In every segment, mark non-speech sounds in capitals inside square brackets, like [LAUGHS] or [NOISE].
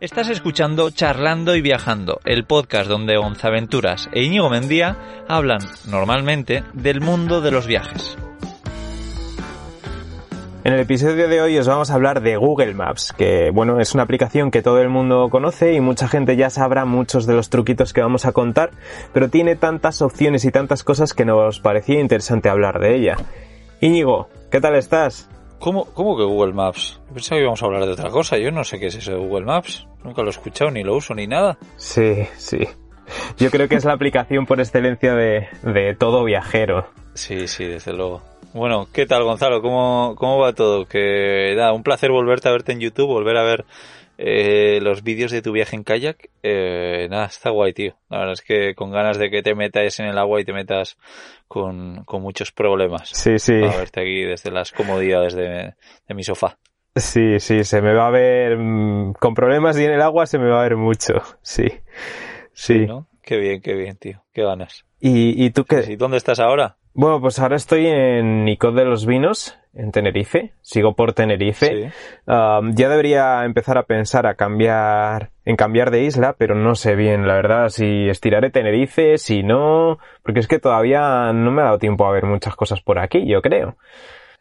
Estás escuchando Charlando y Viajando, el podcast donde Gonzaventuras e Íñigo Mendía hablan normalmente del mundo de los viajes. En el episodio de hoy os vamos a hablar de Google Maps, que bueno, es una aplicación que todo el mundo conoce y mucha gente ya sabrá muchos de los truquitos que vamos a contar, pero tiene tantas opciones y tantas cosas que nos parecía interesante hablar de ella. Íñigo, ¿qué tal estás? ¿Cómo, ¿Cómo que Google Maps? Pensaba que íbamos a hablar de otra cosa. Yo no sé qué es eso de Google Maps. Nunca lo he escuchado, ni lo uso, ni nada. Sí, sí. Yo creo que es la aplicación por excelencia de, de todo viajero. Sí, sí, desde luego. Bueno, ¿qué tal Gonzalo? ¿Cómo, cómo va todo? Que da un placer volverte a verte en YouTube, volver a ver eh, los vídeos de tu viaje en kayak. Eh, nada, está guay, tío. La verdad es que con ganas de que te metas en el agua y te metas con, con muchos problemas. Sí, sí. A verte aquí desde las comodidades de, de mi sofá. Sí, sí, se me va a ver mm, con problemas y en el agua se me va a ver mucho. Sí. Sí. ¿no? Qué bien, qué bien, tío. Qué ganas. ¿Y, y tú qué? ¿Y dónde estás ahora? Bueno, pues ahora estoy en Nicod de los Vinos, en Tenerife. Sigo por Tenerife. Um, ya debería empezar a pensar a cambiar, en cambiar de isla, pero no sé bien, la verdad, si estiraré Tenerife, si no, porque es que todavía no me ha dado tiempo a ver muchas cosas por aquí, yo creo.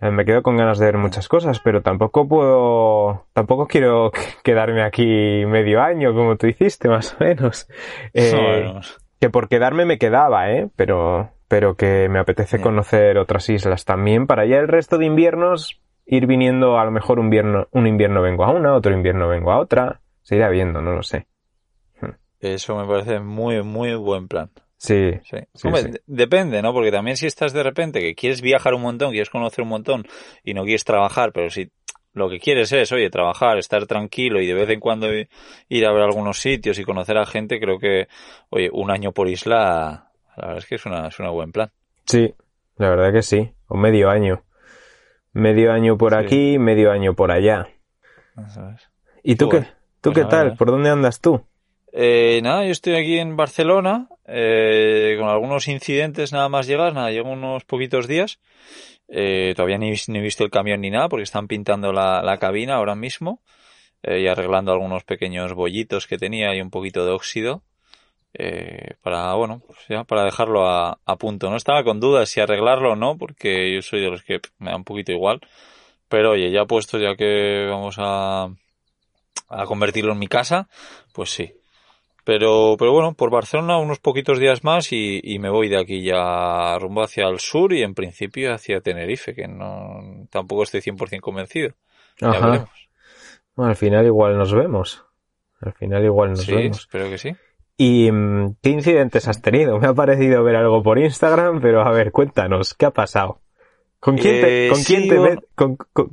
Eh, Me quedo con ganas de ver muchas cosas, pero tampoco puedo, tampoco quiero [LAUGHS] quedarme aquí medio año como tú hiciste, más o menos. Eh, que por quedarme me quedaba, ¿eh? Pero, pero que me apetece Sí. conocer otras islas también para ya el resto de inviernos ir viniendo a lo mejor un invierno, un invierno vengo a una, otro invierno vengo a otra. Se irá viendo, no lo sé. Eso me parece muy, muy buen plan. Sí, Sí. Sí, Hombre, sí. de- depende, ¿no? Porque también si estás de repente que quieres viajar un montón, quieres conocer un montón y no quieres trabajar, pero si lo que quieres es, oye, trabajar, estar tranquilo y de vez en cuando ir a ver algunos sitios y conocer a gente, creo que, oye, un año por isla, la verdad es que es una, es una buen plan. sí, la verdad que sí. O medio año. Medio año por Sí. aquí, medio año por allá. ¿sabes? ¿Y tú qué? ¿Tú Pues qué tal? ¿Por dónde andas tú? Eh, nada, yo estoy aquí en Barcelona, eh, con algunos incidentes nada más llegar, nada, llevo unos poquitos días. Eh, todavía ni, ni he visto el camión ni nada, porque están pintando la, la cabina ahora mismo, eh, y arreglando algunos pequeños bollitos que tenía y un poquito de óxido, eh, para, bueno, pues ya para dejarlo a, a punto. No estaba con dudas si arreglarlo o no, porque yo soy de los que me da un poquito igual. Pero oye, ya puesto, ya que vamos a, a convertirlo en mi casa, pues sí. Pero, pero bueno, por Barcelona unos poquitos días más y, y me voy de aquí ya rumbo hacia el sur y en principio hacia Tenerife, que no tampoco estoy 100% convencido. Ya Ajá. veremos. Bueno, al final igual nos vemos. Al final igual nos Sí, vemos. espero que sí. ¿Y mm, qué incidentes has tenido? Me ha parecido ver algo por Instagram, pero a ver, cuéntanos, ¿qué ha pasado? ¿Con quién te, Eh, con quién sí, te, bueno. met- con- con-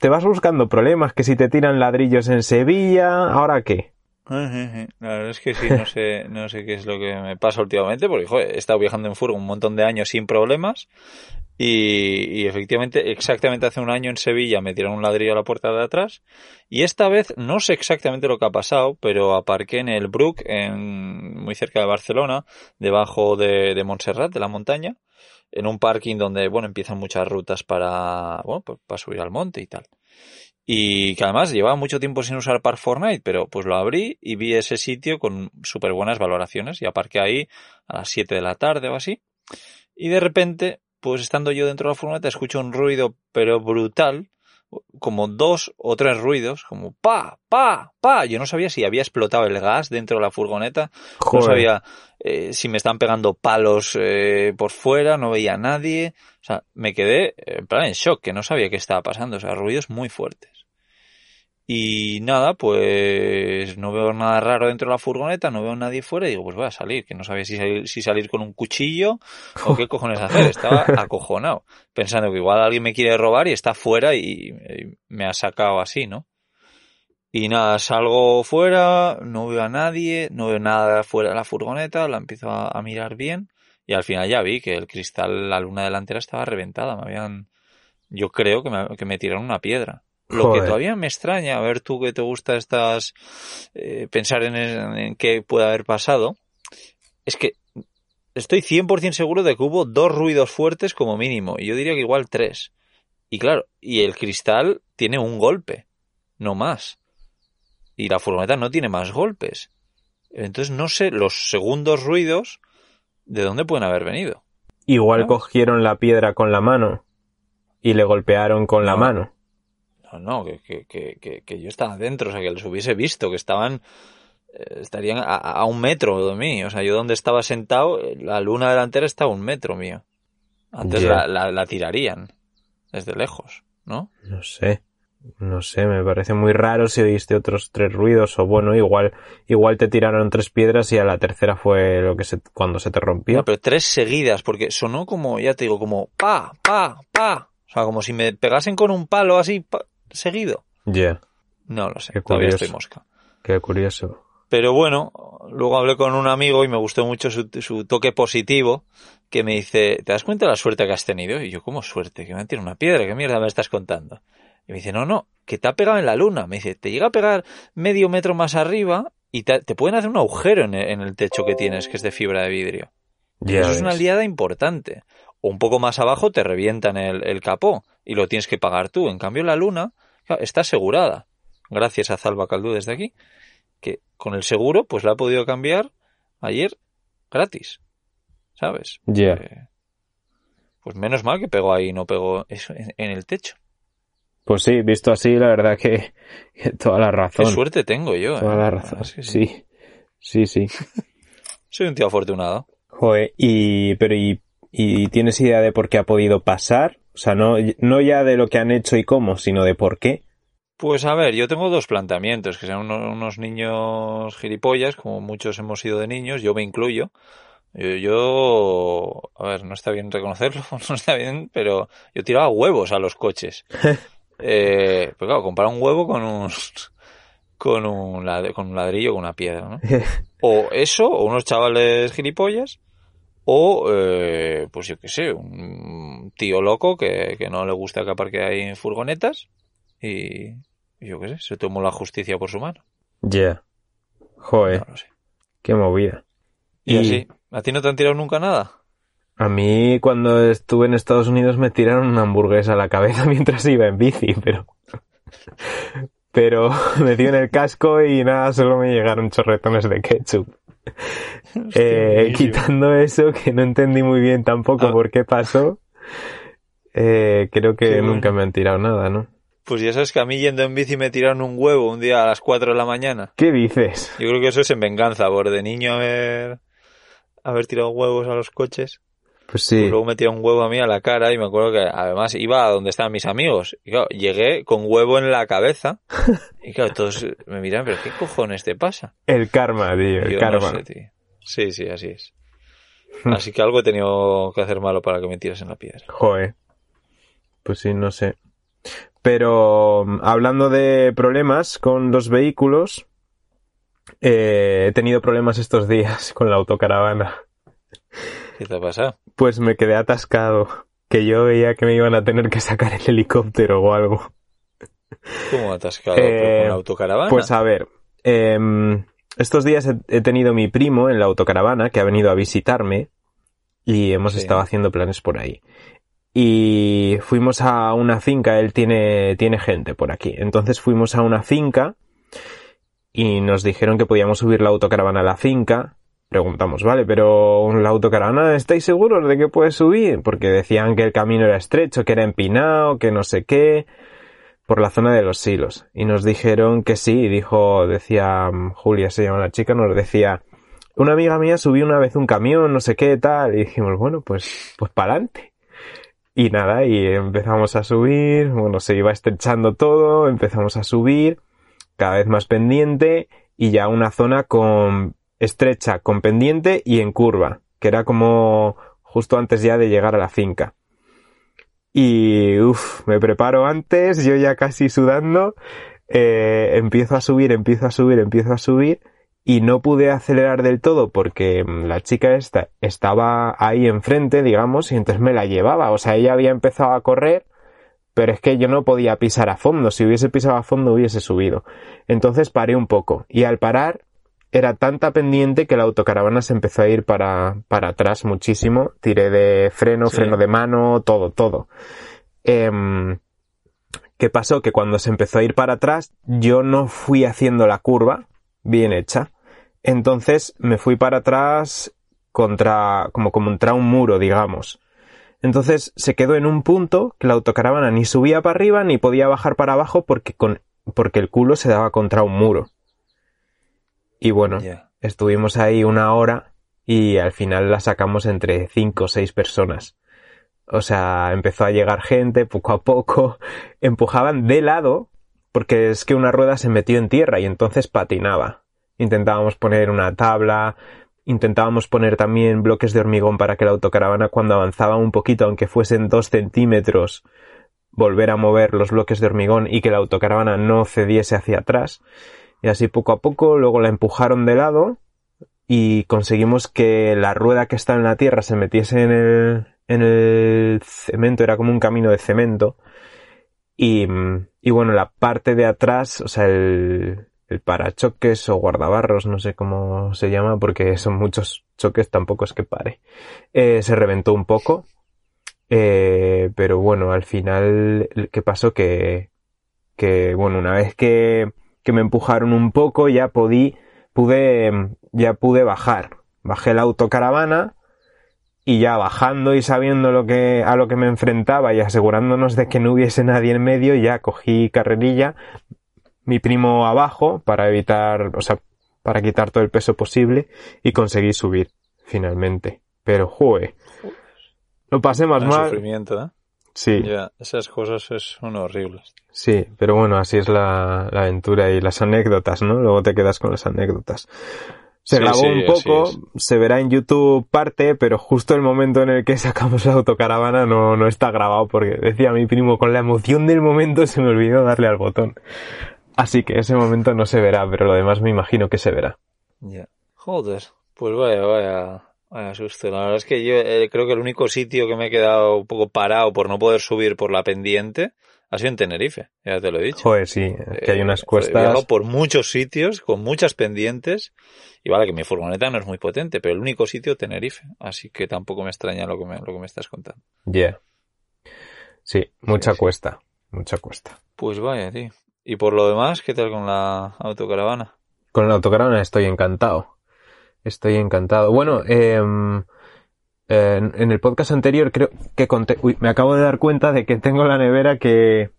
te vas buscando problemas? Que si te tiran ladrillos en Sevilla, ¿ahora qué? La verdad es que sí, no sé, no sé qué es lo que me pasa últimamente, porque joder, he estado viajando en furgo un montón de años sin problemas y, y efectivamente, exactamente hace un año en Sevilla me tiraron un ladrillo a la puerta de atrás y esta vez no sé exactamente lo que ha pasado, pero aparqué en el Brook, en, muy cerca de Barcelona, debajo de, de Montserrat, de la montaña, en un parking donde, bueno, empiezan muchas rutas para, bueno, pues para subir al monte y tal. Y que además llevaba mucho tiempo sin usar Park Fortnite, pero pues lo abrí y vi ese sitio con súper buenas valoraciones y aparqué ahí a las 7 de la tarde o así. Y de repente, pues estando yo dentro de la furgoneta, escucho un ruido pero brutal, como dos o tres ruidos, como pa, pa, pa. Yo no sabía si había explotado el gas dentro de la furgoneta, no Joder. sabía eh, si me están pegando palos eh, por fuera, no veía a nadie. O sea, me quedé en plan en shock, que no sabía qué estaba pasando. O sea, ruidos muy fuertes. Y nada, pues no veo nada raro dentro de la furgoneta, no veo a nadie fuera y digo, pues voy a salir, que no sabía si salir, si salir con un cuchillo o qué [LAUGHS] cojones hacer. Estaba acojonado, pensando que igual alguien me quiere robar y está fuera y me ha sacado así, ¿no? Y nada, salgo fuera, no veo a nadie, no veo nada fuera de la furgoneta, la empiezo a, mirar bien y al final ya vi que el cristal, la luna delantera estaba reventada, me habían, yo creo que me, que me tiraron una piedra. Lo que todavía me extraña, a ver tú que te gusta estas, eh, pensar en, en, qué puede haber pasado, es que estoy 100% seguro de que hubo dos ruidos fuertes como mínimo, y yo diría que igual tres. Y claro, y el cristal tiene un golpe, no más. Y la furgoneta no tiene más golpes. Entonces no sé los segundos ruidos de dónde pueden haber venido. Igual cogieron la piedra con la mano y le golpearon con la mano. No, no, que, que, que, yo estaba dentro, o sea, que los hubiese visto, que estaban, eh, estarían a, un metro de mí. O sea, yo donde estaba sentado, la luna delantera está a un metro mío. Antes la, la, tirarían desde lejos, ¿no? No sé. No sé, me parece muy raro si oíste otros tres ruidos o bueno, igual igual te tiraron tres piedras y a la tercera fue lo que se cuando se te rompió. No, pero tres seguidas porque sonó como ya te digo como pa pa pa, o sea, como si me pegasen con un palo así seguido. Ya. No lo sé, Qué todavía estoy mosca. Qué curioso. Pero bueno, luego hablé con un amigo y me gustó mucho su, su, toque positivo, que me dice, ¿te das cuenta de la suerte que has tenido? Y yo, ¿cómo suerte? Que me han tirado una piedra, ¿qué mierda me estás contando? Y me dice, no, no, que te ha pegado en la luna. Me dice, te llega a pegar medio metro más arriba y te, pueden hacer un agujero en el, techo que tienes, que es de fibra de vidrio. Eso es una liada importante o un poco más abajo te revientan el, capó y lo tienes que pagar tú. En cambio, la luna está asegurada. Gracias a Zalba Caldú desde aquí, que con el seguro pues la ha podido cambiar ayer gratis. ¿Sabes? Ya. Eh, pues menos mal que pegó ahí, no pegó eso en, el techo. Pues sí, visto así, la verdad que, toda la razón. Qué suerte tengo yo. Toda la ¿eh? razón. sí. sí, sí. [LAUGHS] Soy un tío afortunado. Joder, y, pero y ¿Y tienes idea de por qué ha podido pasar? O sea, no, no ya de lo que han hecho y cómo, sino de por qué. Pues a ver, yo tengo dos planteamientos, que sean unos, niños gilipollas, como muchos hemos sido de niños, yo me incluyo. Yo, a ver, no está bien reconocerlo, [LAUGHS] no está bien, pero yo tiraba huevos a los coches. [LAUGHS] eh, pues claro, comparar un huevo con un, [LAUGHS] con un, con un ladrillo, con una piedra, ¿no? O eso, o unos chavales gilipollas, o, eh, pues yo qué sé, un tío loco que, no le gusta que aparque ahí en furgonetas y, yo qué sé, se tomó la justicia por su mano. Ya. Joder. No sé. Qué movida. Y, así, ¿a ti no te han tirado nunca nada? A mí cuando estuve en Estados Unidos me tiraron una hamburguesa a la cabeza [LAUGHS] mientras iba en bici, pero... Pero [LAUGHS] me dio en el casco y nada, solo me llegaron chorretones de ketchup. [LAUGHS] Eh, quitando eso, que no entendí muy bien tampoco ah. por qué pasó, eh, creo que nunca me han tirado nada, ¿no? Pues ya sabes que a mí yendo en bici me tiraron un huevo un día a las 4 de la mañana. ¿Qué dices? Yo creo que eso es en venganza, por de niño haber, haber tirado huevos a los coches. Pues sí. luego me tiró un huevo a mí a la cara y me acuerdo que además iba a donde estaban mis amigos. Y claro, llegué con huevo en la cabeza. [LAUGHS] Y claro, todos me miran, pero ¿qué cojones te pasa? El karma, tío, el karma. Sí, sí, así es. Así que algo he tenido que hacer malo para que me tiras en la piedra. Joder. Pues sí, no sé. Pero hablando de problemas con los vehículos, eh, he tenido problemas estos días [LAUGHS] con la autocaravana. ¿Qué te ha pasado? Pues me quedé atascado. Que yo veía que me iban a tener que sacar el helicóptero o algo. ¿Cómo atascado? ¿Con la eh, autocaravana? Pues a ver, eh, estos días he, tenido mi primo en la autocaravana que ha venido a visitarme y hemos estado haciendo planes por ahí. Y fuimos a una finca, él tiene, tiene gente por aquí. Entonces fuimos a una finca y nos dijeron que podíamos subir la autocaravana a la finca. Preguntamos, vale, pero la autocaravana, ¿estáis seguros de que puede subir? Porque decían que el camino era estrecho, que era empinado, que no sé qué por la zona de los silos. Y nos dijeron que sí, dijo, decía mm, Julia, se llama la chica, nos decía, una amiga mía subió una vez un camión, no sé qué, tal, y dijimos, bueno, pues, pues para adelante. Y nada, y empezamos a subir, bueno, se iba estrechando todo, empezamos a subir, cada vez más pendiente y ya una zona con estrecha, con pendiente y en curva, que era como justo antes ya de llegar a la finca. Y uff, me preparo antes, yo ya casi sudando, eh, empiezo a subir, empiezo a subir, empiezo a subir y no pude acelerar del todo porque mm, la chica esta estaba ahí enfrente, digamos, y entonces me la llevaba. O sea, ella había empezado a correr, pero es que yo no podía pisar a fondo. Si hubiese pisado a fondo hubiese subido. Entonces paré un poco y al parar era tanta pendiente que la autocaravana se empezó a ir para, para atrás muchísimo. Tiré de freno, freno de mano, todo, todo. Em, ¿Qué pasó? Que cuando se empezó a ir para atrás, yo no fui haciendo la curva bien hecha. Entonces me fui para atrás contra, como contra un muro, digamos. Entonces se quedó en un punto que la autocaravana ni subía para arriba ni podía bajar para abajo porque, con, porque el culo se daba contra un muro. Y bueno, estuvimos ahí una hora y al final la sacamos entre cinco o seis personas. O sea, empezó a llegar gente poco a poco, [LAUGHS] empujaban de lado, porque es que una rueda se metió en tierra y entonces patinaba. Intentábamos poner una tabla, intentábamos poner también bloques de hormigón para que la autocaravana cuando avanzaba un poquito, aunque fuesen dos centímetros, volver a mover los bloques de hormigón y que la autocaravana no cediese hacia atrás. Y así poco a poco, luego la empujaron de lado y conseguimos que la rueda que está en la tierra se metiese en el, en el cemento, era como un camino de cemento. Y, y bueno, la parte de atrás, o sea, el, el parachoques o guardabarros, no sé cómo se llama, porque son muchos choques, tampoco es que pare. Eh, se reventó un poco, eh, pero bueno, al final, ¿qué pasó? Que, que bueno, una vez que que me empujaron un poco, ya podí, pude, ya pude bajar. Bajé la autocaravana y ya bajando y sabiendo lo que, a lo que me enfrentaba y asegurándonos de que no hubiese nadie en medio, ya cogí carrerilla, mi primo abajo para evitar, o sea, para quitar todo el peso posible y conseguí subir finalmente. Pero, jue, lo pasé más mal. Sufrimiento, ¿eh? Sí. Ya, esas cosas son horribles. Sí, pero bueno, así es la, aventura y las anécdotas, ¿no? Luego te quedas con las anécdotas. Se grabó un poco, se verá en YouTube parte, pero justo el momento en el que [LAUGHS] sacamos la autocaravana no, no está grabado porque decía mi primo, con la emoción del momento se me olvidó darle al botón. Así que ese momento no se verá, pero lo demás me imagino que se verá. Ya. Joder, pues vaya, vaya, Vaya susto. La verdad es que yo eh, creo que el único sitio que me he quedado un poco parado por no poder subir por la pendiente ha sido en Tenerife, ya te lo he dicho. Joder, sí, que hay unas eh, cuestas. He por muchos sitios, con muchas pendientes, y vale que mi furgoneta no es muy potente, pero el único sitio Tenerife, así que tampoco me extraña lo que me, lo que me estás contando. Yeah. Sí, mucha cuesta, mucha cuesta. Pues vaya, tío. Y por lo demás, ¿qué tal con la autocaravana? Con la autocaravana estoy encantado. Estoy encantado. Bueno, em, en, el podcast anterior creo que conté, uy, me acabo de dar cuenta de que tengo la nevera que,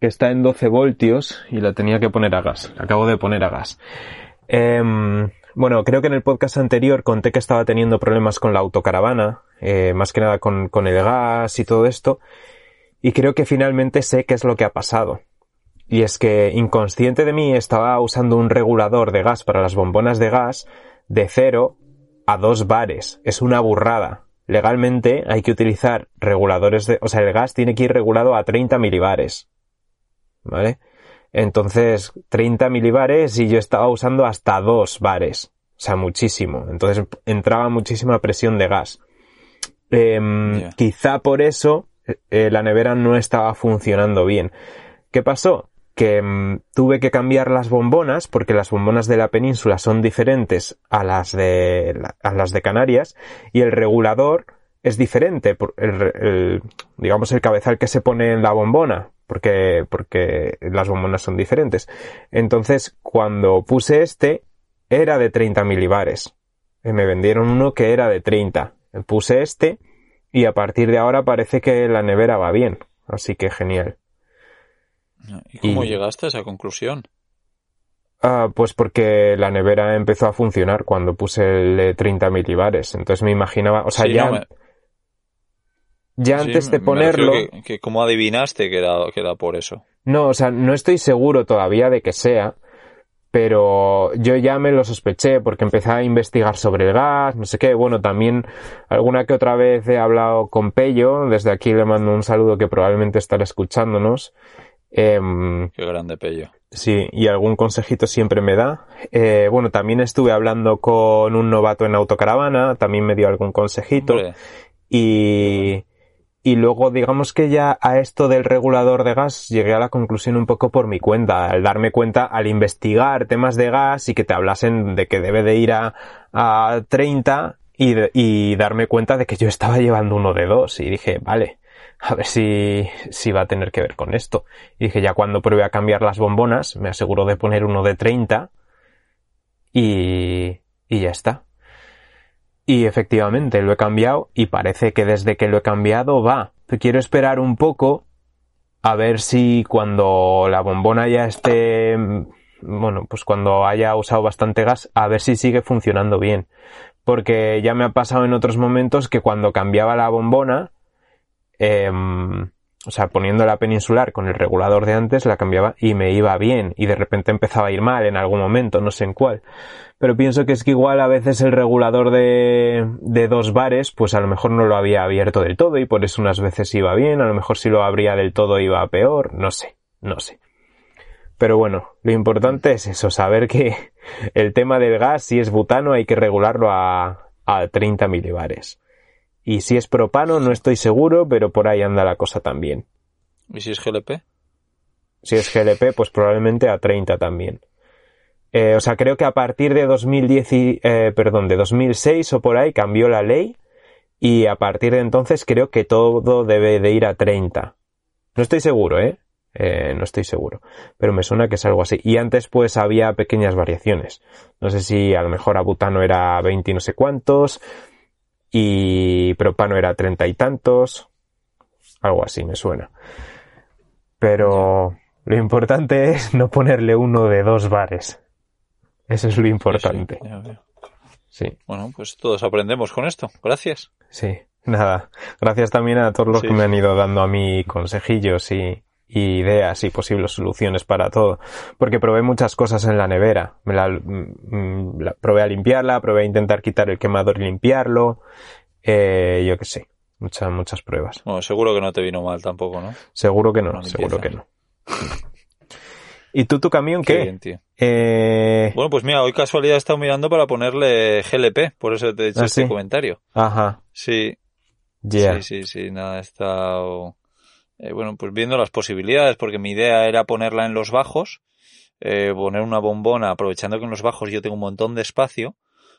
que está en 12 voltios y la tenía que poner a gas. Acabo de poner a gas. Em, bueno, creo que en el podcast anterior conté que estaba teniendo problemas con la autocaravana, eh, más que nada con, con el gas y todo esto, y creo que finalmente sé qué es lo que ha pasado. Y es que inconsciente de mí estaba usando un regulador de gas para las bombonas de gas de 0 a 2 bares. Es una burrada. Legalmente hay que utilizar reguladores de, o sea, el gas tiene que ir regulado a 30 milibares. ¿Vale? Entonces, 30 milibares y yo estaba usando hasta 2 bares. O sea, muchísimo. Entonces entraba muchísima presión de gas. Em, quizá por eso eh, la nevera no estaba funcionando bien. ¿Qué pasó? Que mm, tuve que cambiar las bombonas porque las bombonas de la península son diferentes a las de a las de Canarias y el regulador es diferente digamos el cabezal que se pone en la bombona porque porque las bombonas son diferentes. Entonces cuando puse este era de 30 milibares. Me vendieron uno que era de 30 puse este y a partir de ahora parece que la nevera va bien. Así que genial ¿Y cómo llegaste a esa conclusión? Ah, pues porque la nevera empezó a funcionar cuando puse el 30 milibares. Entonces me imaginaba, o sea, ya... ya antes de ponerlo... Que, como adivinaste que era, que era por eso. No, o sea, no estoy seguro todavía de que sea, pero yo ya me lo sospeché porque empecé a investigar sobre el gas, no sé qué. Bueno, también alguna que otra vez he hablado con Pello, desde aquí le mando un saludo que probablemente estará escuchándonos. Em, qué grande Pello. Sí, y algún consejito siempre me da. Eh, bueno, también estuve hablando con un novato en autocaravana, también me dio algún consejito. Y, y luego, digamos que ya a esto del regulador de gas llegué a la conclusión un poco por mi cuenta, al darme cuenta, al investigar temas de gas y que te hablasen de que debe de ir a, a 30 y, y darme cuenta de que yo estaba llevando uno de dos y dije, vale, a ver si, si va a tener que ver con esto. Y dije, ya cuando pruebe a cambiar las bombonas, me aseguro de poner uno de 30 y, y ya está. Y efectivamente lo he cambiado y parece que desde que lo he cambiado va. Quiero esperar un poco a ver si cuando la bombona ya esté, bueno, pues cuando haya usado bastante gas, a ver si sigue funcionando bien. Porque ya me ha pasado en otros momentos que cuando cambiaba la bombona, eh, o sea, poniendo la peninsular con el regulador de antes, la cambiaba y me iba bien y de repente empezaba a ir mal en algún momento, no sé en cuál. Pero pienso que es que igual a veces el regulador de, de dos bares, pues a lo mejor no lo había abierto del todo y por eso unas veces iba bien, a lo mejor si lo abría del todo iba peor, no sé, no sé. Pero bueno, lo importante es eso, saber que [LAUGHS] el tema del gas, si es butano, hay que regularlo a, a 30 milibares. Y si es propano, no estoy seguro, pero por ahí anda la cosa también. ¿Y si es GLP? Si es GLP, pues probablemente a 30 también. Eh, o sea, creo que a partir de 2010, eh, perdón, de 2006 o por ahí cambió la ley y a partir de entonces creo que todo debe de ir a 30. No estoy seguro, ¿eh? ¿eh? no estoy seguro, pero me suena que es algo así. Y antes pues había pequeñas variaciones. No sé si a lo mejor a butano era 20 y no sé cuántos, y propano era treinta y tantos, algo así me suena. Pero lo importante es no ponerle uno de dos bares. Eso es lo importante. Sí, Bueno, pues todos aprendemos con esto. Gracias. Sí, nada. Gracias también a todos los que me han ido dando a mí consejillos y, ideas y posibles soluciones para todo. Porque probé muchas cosas en la nevera. Me la, mm, probé a limpiarla, probé a intentar quitar el quemador y limpiarlo. Eh, yo qué sé. Muchas, muchas pruebas. Bueno, seguro que no te vino mal tampoco, ¿no? Seguro que no, seguro que no. ¿Y tú tu camión qué? Eh... Bueno, pues mira, hoy casualidad he estado mirando para ponerle GLP, por eso te he hecho ¿Ah, este comentario. Ajá. Sí. Sí, sí, sí, nada, he estado eh, bueno, pues viendo las posibilidades, porque mi idea era ponerla en los bajos, eh, poner una bombona, aprovechando que en los bajos yo tengo un montón de espacio,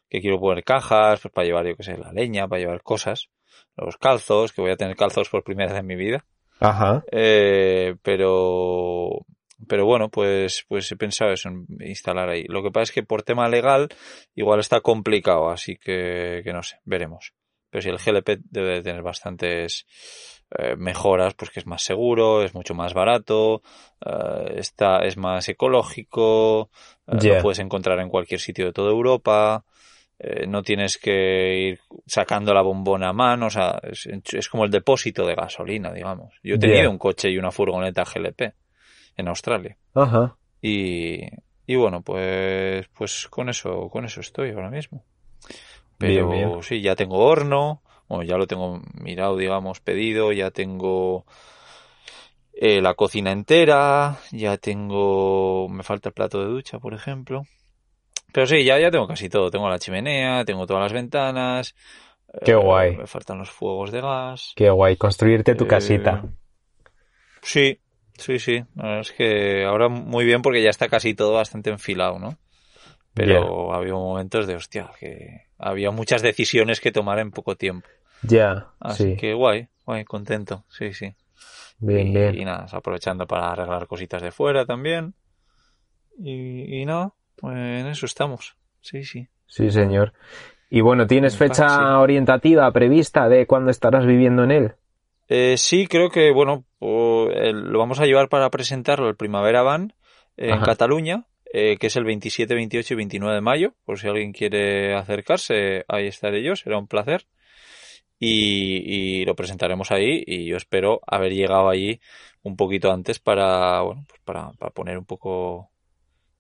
que quiero poner cajas, pues para llevar, yo que sé, la leña, para llevar cosas, los calzos, que voy a tener calzos por primera vez en mi vida. Ajá. Eh, pero, pero bueno, pues, pues he pensado eso, en instalar ahí. Lo que pasa es que por tema legal, igual está complicado, así que, que no sé, veremos. Pero si el GLP debe de tener bastantes, eh, mejoras, pues que es más seguro, es mucho más barato, eh, está, es más ecológico, eh, lo puedes encontrar en cualquier sitio de toda Europa, no tienes que ir sacando la bombona a mano, o sea, es, como el depósito de gasolina, digamos. Yo he tenido un coche y una furgoneta GLP en Australia. Ajá. Y, y bueno, pues, pues con eso, con eso estoy ahora mismo. Pero sí, ya tengo horno, bueno, ya lo tengo mirado, digamos, pedido, ya tengo eh, la cocina entera, ya tengo, me falta el plato de ducha, por ejemplo. Pero sí, ya, ya tengo casi todo. Tengo la chimenea, tengo todas las ventanas. Qué eh, guay. Me faltan los fuegos de gas. Qué guay, construirte tu eh, casita. Sí, sí, sí. es que ahora muy bien porque ya está casi todo bastante enfilado, ¿no? Pero había momentos de hostia, que había muchas decisiones que tomar en poco tiempo. Ya, Así que guay, guay, contento, sí, sí. Bien, y, bien. Y nada, aprovechando para arreglar cositas de fuera también. Y, y no, pues en eso estamos, sí, sí. Sí, señor. Y bueno, ¿tienes fecha orientativa prevista de cuándo estarás viviendo en él? Eh, sí, creo que, bueno, lo vamos a llevar para presentarlo el Primavera Van en Cataluña, eh, que es el 27, 28 y 29 de mayo, por si alguien quiere acercarse, ahí estaré yo, será un placer. Y, lo presentaremos ahí y yo espero haber llegado allí un poquito antes para, bueno, pues para, poner un poco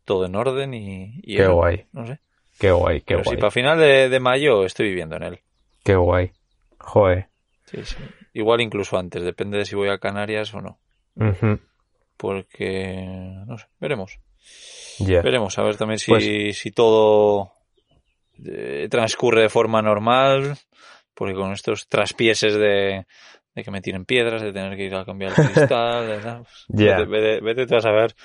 todo en orden y... qué guay. No sé. Qué guay, qué Pero guay. Si para final de, mayo estoy viviendo en él. Qué guay. Joder. Sí, sí. Igual incluso antes, depende de si voy a Canarias o no. Porque, no sé, veremos. Veremos, a ver también si, pues si todo eh, transcurre de forma normal, porque con estos traspieses de, de que me tiren piedras, de tener que ir a cambiar el cristal, pues, [LAUGHS] vete, tú a saber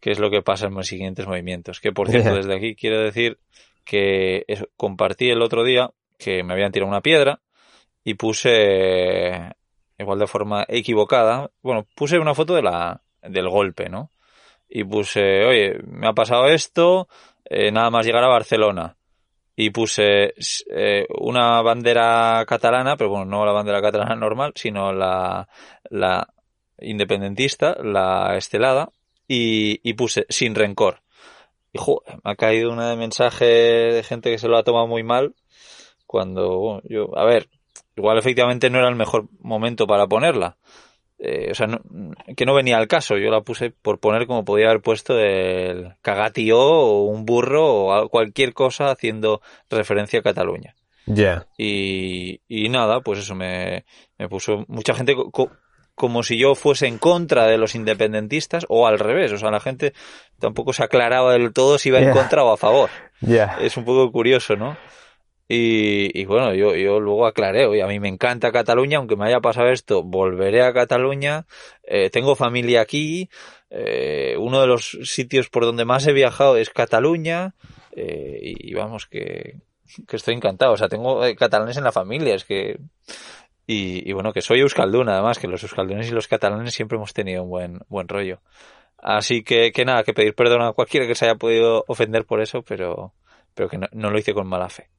qué es lo que pasa en los siguientes movimientos. Que por cierto, desde aquí quiero decir que compartí el otro día que me habían tirado una piedra y puse igual de forma equivocada, bueno, puse una foto de la del golpe, ¿no? Y puse, oye, me ha pasado esto, eh, nada más llegar a Barcelona. Y puse eh, una bandera catalana, pero bueno, no la bandera catalana normal, sino la, la independentista, la estelada, y, y puse sin rencor. Y me ha caído una mensaje de gente que se lo ha tomado muy mal, cuando, bueno, yo, a ver, igual efectivamente no era el mejor momento para ponerla. Eh, o sea, que no venía al caso. Yo la puse por poner como podía haber puesto el cagatío o un burro o cualquier cosa haciendo referencia a Cataluña. Ya. Y, y nada, pues eso me, me puso mucha gente como si yo fuese en contra de los independentistas o al revés. O sea, la gente tampoco se aclaraba del todo si iba en contra o a favor. Ya. Es un poco curioso, ¿no? Y, bueno, yo, yo luego aclaré, oye, a mí me encanta Cataluña, aunque me haya pasado esto, volveré a Cataluña, eh, tengo familia aquí, eh, uno de los sitios por donde más he viajado es Cataluña, eh, y, vamos, que, que estoy encantado, o sea, tengo catalanes en la familia, es que... Y, y, bueno, que soy euskalduna, además, que los euskaldunes y los catalanes siempre hemos tenido un buen, buen rollo. Así que, que nada, que pedir perdón a cualquiera que se haya podido ofender por eso, pero, pero que no lo hice con mala fe.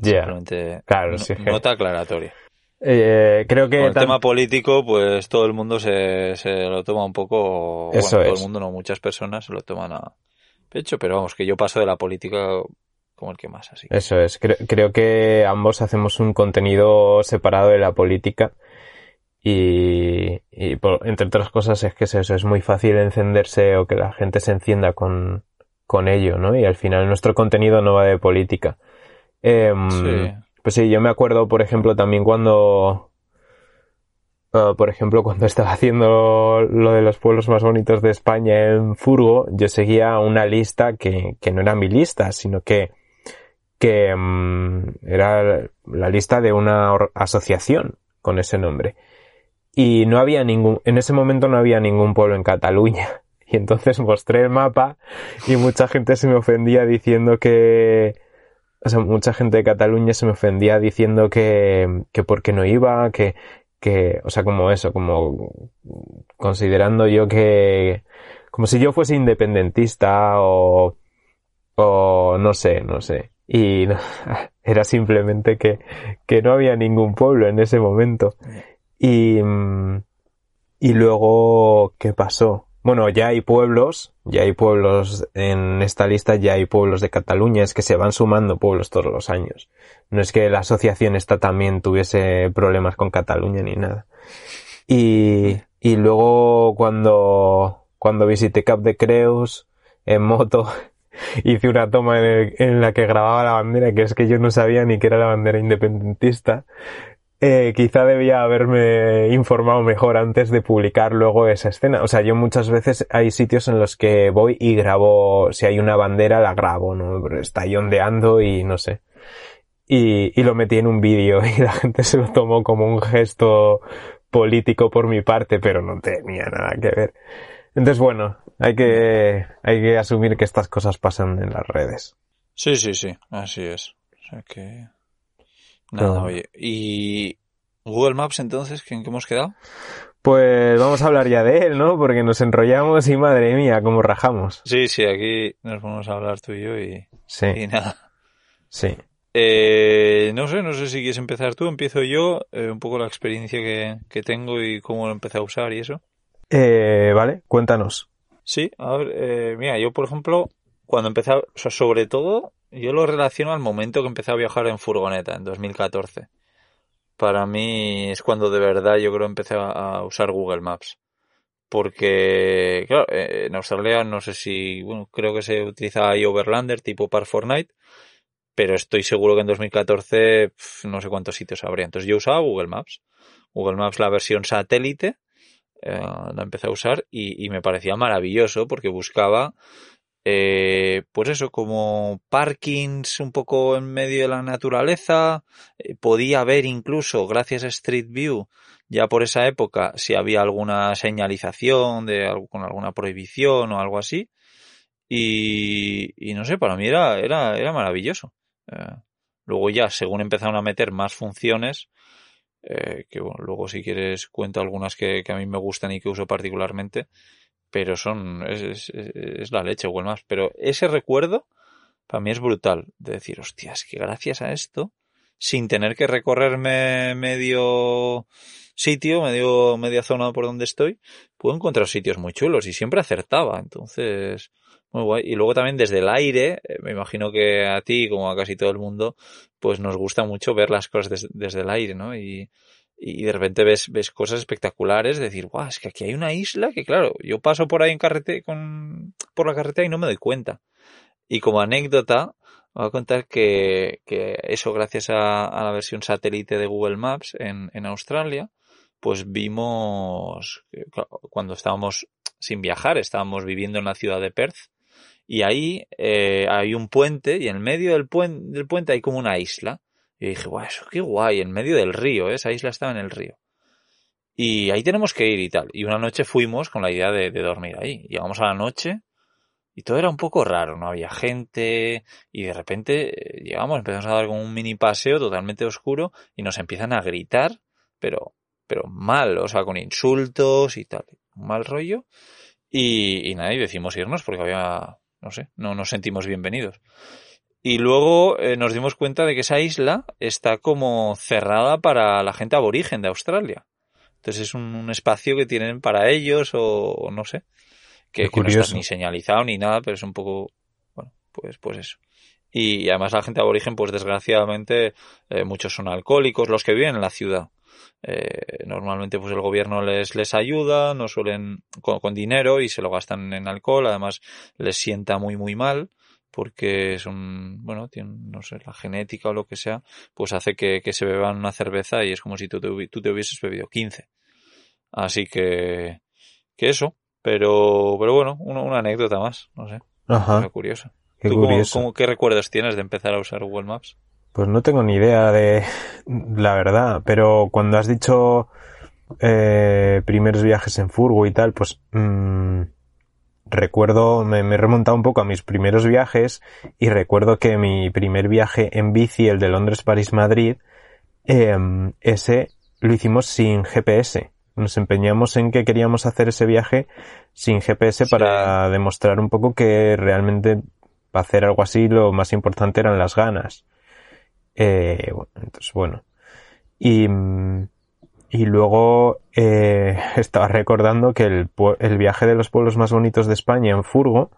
Simplemente claro, nota aclaratoria. Eh, creo que el tema político, pues todo el mundo se, se lo toma un poco. Eso bueno, todo el mundo, no, muchas personas se lo toman a pecho, pero vamos, que yo paso de la política como el que más, así. Eso es. Creo, que ambos hacemos un contenido separado de la política. Y, entre otras cosas es que eso, es muy fácil encenderse o que la gente se encienda con, con ello, ¿no? Y al final nuestro contenido no va de política. Em, pues sí, yo me acuerdo, por ejemplo, también cuando, ah, por ejemplo, cuando [LAUGHS] estaba haciendo lo de los pueblos más bonitos de España en Furgo, yo seguía una lista que, que no era mi lista, sino que, que em, era la lista de una asociación con ese nombre. Y no había ningún, en ese momento no había ningún pueblo en Cataluña. [LAUGHS] Y entonces mostré el mapa y mucha gente se me ofendía diciendo que, o sea, mucha gente de Cataluña se me ofendía diciendo que, que por qué no iba, que, que, o sea, como eso, como considerando yo que, como si yo fuese independentista o, o no sé, no sé. Y [LAUGHS] era simplemente que, que no había ningún pueblo en ese momento. Y, y luego, ¿qué pasó? Bueno, ya hay pueblos, ya hay pueblos en esta lista, ya hay pueblos de Cataluña, es que se van sumando pueblos todos los años. No es que la asociación esta también tuviese problemas con Cataluña ni nada. Y, y luego cuando, cuando visité Cap de Creus en moto, [LAUGHS] hice una toma en, en, la que grababa la bandera, que es que yo no sabía ni que era la bandera independentista. Eh, quizá debía haberme informado mejor antes de publicar luego esa escena. O sea, yo muchas veces hay sitios en los que voy y grabo, si hay una bandera la grabo, ¿no? está ahí ondeando y no sé. Y, y lo metí en un vídeo [LAUGHS] y la gente se lo tomó como un gesto político por mi parte, pero no tenía nada que ver. Entonces, bueno, hay que, hay que asumir que estas cosas pasan en las redes. Sí, sí, sí, así es. O sea que Nada, oye. ¿Y Google Maps entonces? ¿En qué hemos quedado? Pues vamos a hablar ya de él, ¿no? Porque nos enrollamos y madre mía, cómo rajamos. Sí, sí, aquí nos vamos a hablar tú y yo y, sí. y nada. Sí. Eh, no sé, no sé si quieres empezar tú, empiezo yo, eh, un poco la experiencia que, que, tengo y cómo lo empecé a usar y eso. Eh, vale, cuéntanos. Sí, a ver, eh, mira, yo por ejemplo, cuando empecé, o sea, sobre todo, yo lo relaciono al momento que empecé a viajar en furgoneta, en 2014. para mí es cuando de verdad yo creo empecé a, usar Google Maps. Porque, claro, eh, en Australia no sé si, bueno, creo que se utiliza iOverlander tipo Park Fortnite, pero estoy seguro que en 2014 no sé cuántos sitios habría. Entonces yo usaba Google Maps. Google Maps la versión satélite, eh, la empecé a usar y, me parecía maravilloso porque buscaba eh, pues eso, como parkings un poco en medio de la naturaleza, eh, podía ver incluso, gracias a Street View, ya por esa época, si había alguna señalización de con alguna prohibición o algo así. Y, y no sé, para mí era, era, era maravilloso. Eh, luego ya, según empezaron a meter más funciones, eh, que bueno, luego si quieres cuento algunas que, que a mí me gustan y que uso particularmente, pero son, es, es, la leche, Google Maps. Pero ese recuerdo, para mí es brutal, de decir, hostias, que gracias a esto, sin tener que recorrerme medio sitio, medio, media zona por donde estoy, puedo encontrar sitios muy chulos y siempre acertaba. Entonces, muy guay. Y luego también desde el aire, eh, me imagino que a ti, como a casi todo el mundo, pues nos gusta mucho ver las cosas desde, desde el aire, ¿no? Y, y de repente ves, ves cosas espectaculares, decir, guau, es que aquí hay una isla que claro, yo paso por ahí en carretera, con, por la carretera y no me doy cuenta. Y como anécdota, voy a contar que, que eso gracias a, la versión satélite de Google Maps en, en Australia, pues vimos, cuando estábamos sin viajar, estábamos viviendo en la ciudad de Perth, y ahí eh, hay un puente, y en medio del, del puente hay como una isla, y dije, guau, eso qué guay, en medio del río, ¿eh? esa isla estaba en el río. Y ahí tenemos que ir y tal. Y una noche fuimos con la idea de, dormir ahí. Llegamos a la noche y todo era un poco raro, no había gente y de repente eh, llegamos, empezamos a dar como un mini paseo totalmente oscuro y nos empiezan a gritar, pero, pero mal, o sea, con insultos y tal, un mal rollo. Y, y nada, y decimos irnos porque había, no sé, no nos sentimos bienvenidos. Y luego eh, nos dimos cuenta de que esa isla está como cerrada para la gente aborigen de Australia. Entonces es un, un espacio que tienen para ellos o, no sé. Que, que no está ni señalizado ni nada, pero es un poco, bueno, pues, pues eso. Y, además la gente aborigen, pues desgraciadamente, eh, muchos son alcohólicos, los que viven en la ciudad. Eh, normalmente pues el gobierno les, les ayuda, no suelen con, con, dinero y se lo gastan en alcohol, además les sienta muy muy mal porque son, bueno, tienen, no sé, la genética o lo que sea, pues hace que, que se beban una cerveza y es como si tú te, tú te hubieses bebido 15. Así que, que eso, pero, pero bueno, una, una anécdota más, no sé. Ajá. curioso. Qué ¿Tú curioso. Cómo, cómo, ¿Qué recuerdos tienes de empezar a usar Google Maps? Pues no tengo ni idea de la verdad, pero cuando has dicho eh, primeros viajes en furgo y tal, pues mmm, recuerdo, me, me, he remontado un poco a mis primeros viajes y recuerdo que mi primer viaje en bici, el de Londres, París, Madrid, eh, ese lo hicimos sin GPS. Nos empeñamos en que queríamos hacer ese viaje sin GPS sí. para demostrar un poco que realmente para hacer algo así lo más importante eran las ganas. Eh, bueno, entonces, bueno. Y, y luego eh, [LAUGHS] estaba recordando que el, el, viaje de los pueblos más bonitos de España en furgo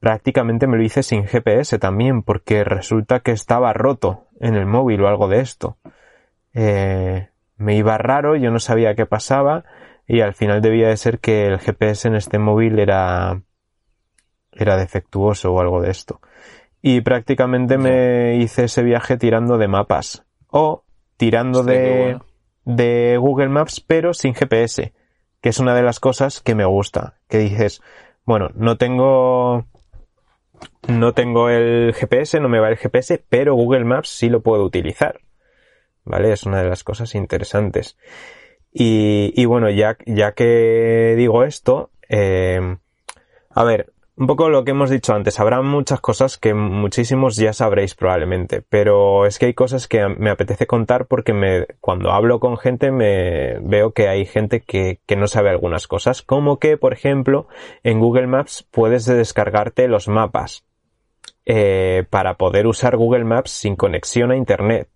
prácticamente me lo hice sin GPS también porque resulta que estaba roto en el móvil o algo de esto. Eh, me iba raro, yo no sabía qué pasaba y al final debía de ser que el GPS en este móvil era era defectuoso o algo de esto. Y prácticamente me hice ese viaje tirando de mapas o tirando de bueno de Google Maps, pero sin GPS, que es una de las cosas que me gusta. Que dices, bueno, no tengo, no tengo el GPS, no me va el GPS, pero Google Maps sí lo puedo utilizar. ¿Vale? Es una de las cosas interesantes. Y, y bueno, ya, ya que digo esto, eh, a ver, un poco lo que hemos dicho antes, habrá muchas cosas que muchísimos ya sabréis probablemente, pero es que hay cosas que me apetece contar porque me, cuando hablo con gente me veo que hay gente que, que no sabe algunas cosas, como que, por ejemplo, en Google Maps puedes descargarte los mapas eh, para poder usar Google Maps sin conexión a Internet.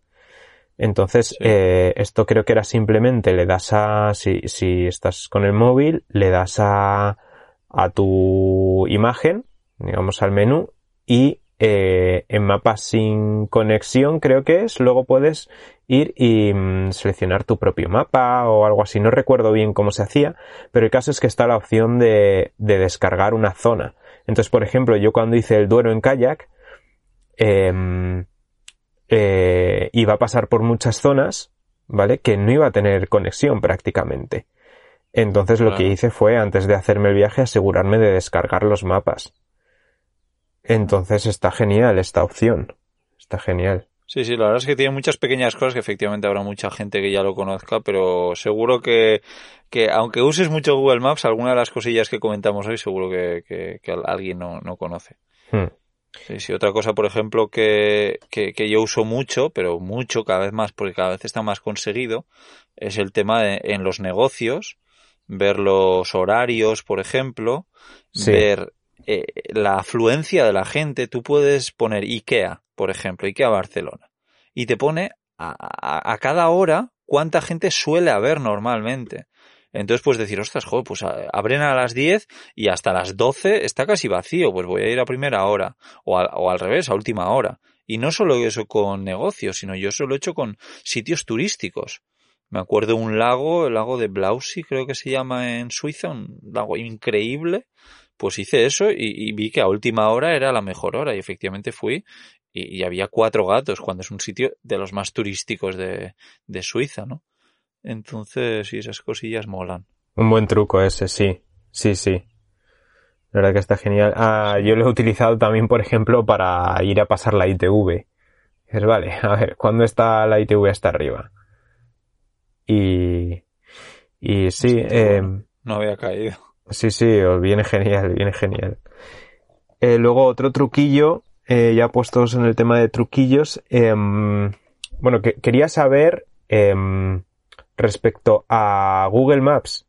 Entonces, sí. eh, esto creo que era simplemente le das a, si, si estás con el móvil, le das a, a tu imagen, digamos al menú, y eh, en mapas sin conexión creo que es, luego puedes ir y mm, seleccionar tu propio mapa o algo así. No recuerdo bien cómo se hacía, pero el caso es que está la opción de, descargar una zona. Entonces, por ejemplo, yo cuando hice el Duero en kayak, em, eh, iba a pasar por muchas zonas, ¿vale? Que no iba a tener conexión prácticamente. Entonces lo que hice fue, antes de hacerme el viaje, asegurarme de descargar los mapas. Entonces está genial esta opción. Está genial. Sí, sí, la verdad es que tiene muchas pequeñas cosas que efectivamente habrá mucha gente que ya lo conozca, pero seguro que, que aunque uses mucho Google Maps, alguna de las cosillas que comentamos hoy seguro que, que, alguien no, no conoce. Hmm. Sí, sí, otra cosa, por ejemplo, que, que, que, yo uso mucho, pero mucho, cada vez más, porque cada vez está más conseguido, es el tema de en los negocios, ver los horarios, por ejemplo, ver eh, la afluencia de la gente. Tú puedes poner IKEA, por ejemplo, IKEA Barcelona, y te pone a, cada hora cuánta gente suele haber normalmente. Entonces puedes decir, ostras, joder, pues abren a las 10 y hasta las 12 está casi vacío, pues voy a ir a primera hora, o, o al revés, a última hora. Y no solo eso con negocios, sino yo eso lo he hecho con sitios turísticos. Me acuerdo un lago, el lago de Blausi, creo que se llama en Suiza, un lago increíble. Pues hice eso y, vi que a última hora era la mejor hora y efectivamente fui y, había cuatro gatos cuando es un sitio de los más turísticos de, de Suiza, ¿no? Entonces, sí, esas cosillas molan. Un buen truco ese, sí. Sí, sí. La verdad que está genial. Ah, yo lo he utilizado también, por ejemplo, para ir a pasar la ITV. Es vale, a ver, ¿cuándo está la ITV hasta arriba? Y, y sí, eh, no había caído. Sí, sí, viene genial, viene genial. Eh, luego otro truquillo, eh, ya puestos en el tema de truquillos, em, bueno, que, quería saber em, respecto a Google Maps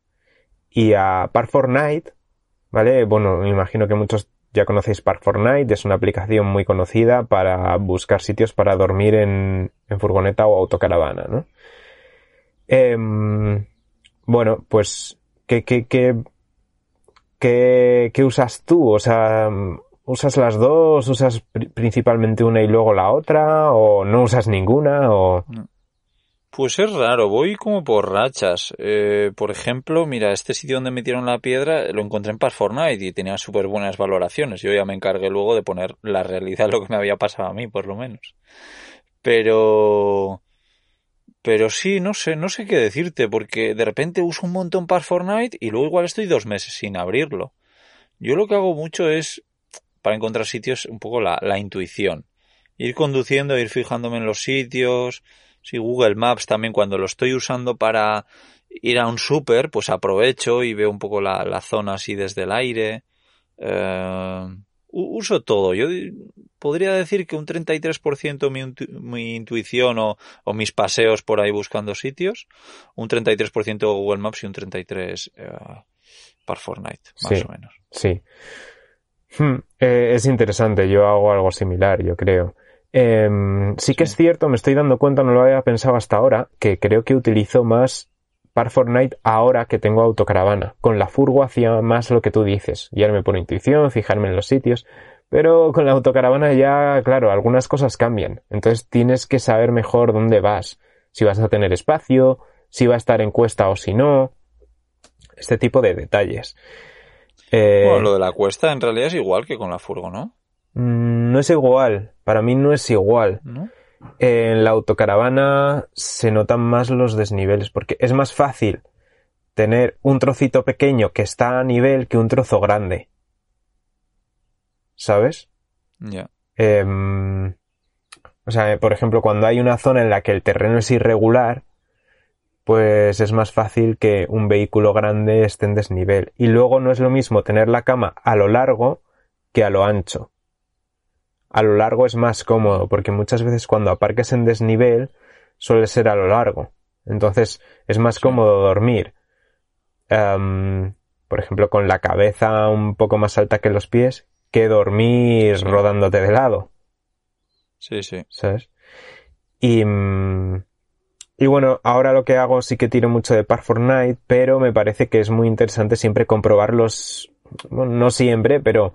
y a Park Fortnite, ¿vale? Bueno, me imagino que muchos ya conocéis Park Fortnite, es una aplicación muy conocida para buscar sitios para dormir en, en furgoneta o autocaravana, ¿no? Em, bueno, pues, ¿qué, qué, qué, usas tú? O sea, ¿usas las dos? ¿Usas principalmente una y luego la otra? ¿O no usas ninguna? ¿O...? Pues es raro, voy como por rachas. Eh, por ejemplo, mira, este sitio donde metieron la piedra lo encontré en Park Fortnite y tenía súper buenas valoraciones. Yo ya me encargué luego de poner la realidad, [LAUGHS] lo que me había pasado a mí, por lo menos. Pero pero sí, no sé, no sé qué decirte, porque de repente uso un montón para Fortnite y luego igual estoy dos meses sin abrirlo. Yo lo que hago mucho es, para encontrar sitios, un poco la, la intuición. Ir conduciendo, ir fijándome en los sitios. Si Google Maps también cuando lo estoy usando para ir a un súper, pues aprovecho y veo un poco la, la zona así desde el aire. Eh, uso todo. Yo podría decir que un 33% mi, mi intuición o, o, mis paseos por ahí buscando sitios, un 33% Google Maps y un 33% eh, para Fortnite, más o menos. Sí. Hmm, eh, es interesante, yo hago algo similar, yo creo. Em, sí que es cierto, me estoy dando cuenta, no lo había pensado hasta ahora, que creo que utilizo más Par Fortnite ahora que tengo autocaravana. Con la furgo hacía más lo que tú dices, guiarme por intuición, fijarme en los sitios, pero con la autocaravana ya, claro, algunas cosas cambian. Entonces tienes que saber mejor dónde vas, si vas a tener espacio, si va a estar en cuesta o si no, este tipo de detalles. Eh, bueno, lo de la cuesta en realidad es igual que con la furgo, ¿no? Mm, no es igual, para mí no es igual. ¿No? En la autocaravana se notan más los desniveles porque es más fácil tener un trocito pequeño que está a nivel que un trozo grande. ¿Sabes? Ya. Em, o sea, por ejemplo, cuando hay una zona en la que el terreno es irregular, pues es más fácil que un vehículo grande esté en desnivel. Y luego no es lo mismo tener la cama a lo largo que a lo ancho a lo largo es más cómodo, porque muchas veces cuando aparques en desnivel suele ser a lo largo. Entonces es más cómodo dormir, em, por ejemplo, con la cabeza un poco más alta que los pies, que dormir rodándote de lado. Sí, sí. ¿Sabes? Y, mm, y bueno, ahora lo que hago sí que tiro mucho de Par Fortnite, pero me parece que es muy interesante siempre comprobar los, no siempre, pero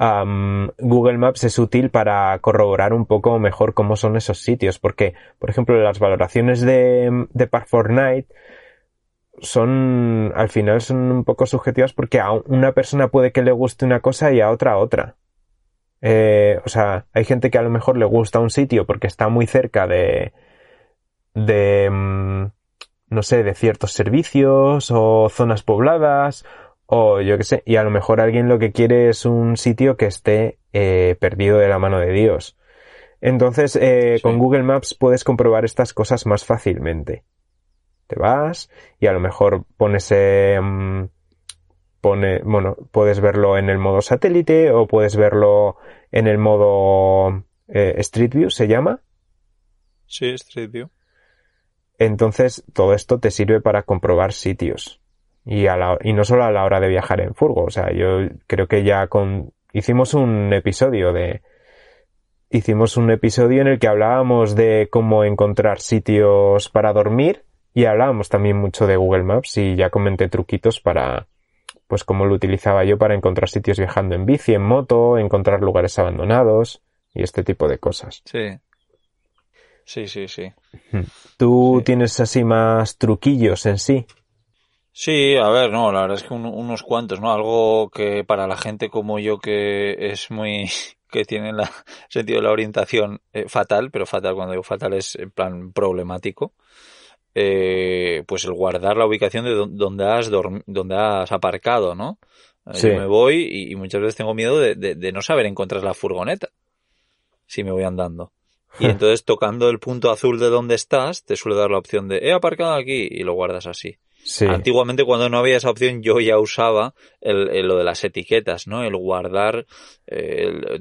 Google Maps es útil para corroborar un poco mejor cómo son esos sitios, porque, por ejemplo, las valoraciones de, de Park Fortnite son, al final son un poco subjetivas porque a una persona puede que le guste una cosa y a otra otra. Eh, o sea, hay gente que a lo mejor le gusta un sitio porque está muy cerca de, de, mm, no sé, de ciertos servicios o zonas pobladas o yo qué sé, y a lo mejor alguien lo que quiere es un sitio que esté eh, perdido de la mano de Dios. Entonces, eh, con Google Maps puedes comprobar estas cosas más fácilmente. Te vas y a lo mejor pones, mm, pone, bueno, puedes verlo en el modo satélite o puedes verlo en el modo eh, Street View, se llama. Sí, Street View. Entonces, todo esto te sirve para comprobar sitios. Y, y no solo a la hora de viajar en furgo. O sea, yo creo que ya con, hicimos un episodio de, hicimos un episodio en el que hablábamos de cómo encontrar sitios para dormir y hablábamos también mucho de Google Maps y ya comenté truquitos para, pues cómo lo utilizaba yo para encontrar sitios viajando en bici, en moto, encontrar lugares abandonados y este tipo de cosas. Sí. Sí, sí, sí. ¿Tú tienes así más truquillos en sí? Sí, a ver, no, la verdad es que unos cuantos, ¿no? Algo que para la gente como yo que es muy, [LAUGHS] que tiene el sentido de la orientación eh, fatal, pero fatal cuando digo fatal es en plan problemático, eh, pues el guardar la ubicación de donde has, donde has aparcado, ¿no? Eh, yo me voy y, muchas veces tengo miedo de, de, no saber encontrar la furgoneta si me voy andando. Y [LAUGHS] entonces tocando el punto azul de donde estás, te suele dar la opción de he aparcado aquí y lo guardas así. Antiguamente cuando no había esa opción yo ya usaba el, lo de las etiquetas, ¿no? El guardar,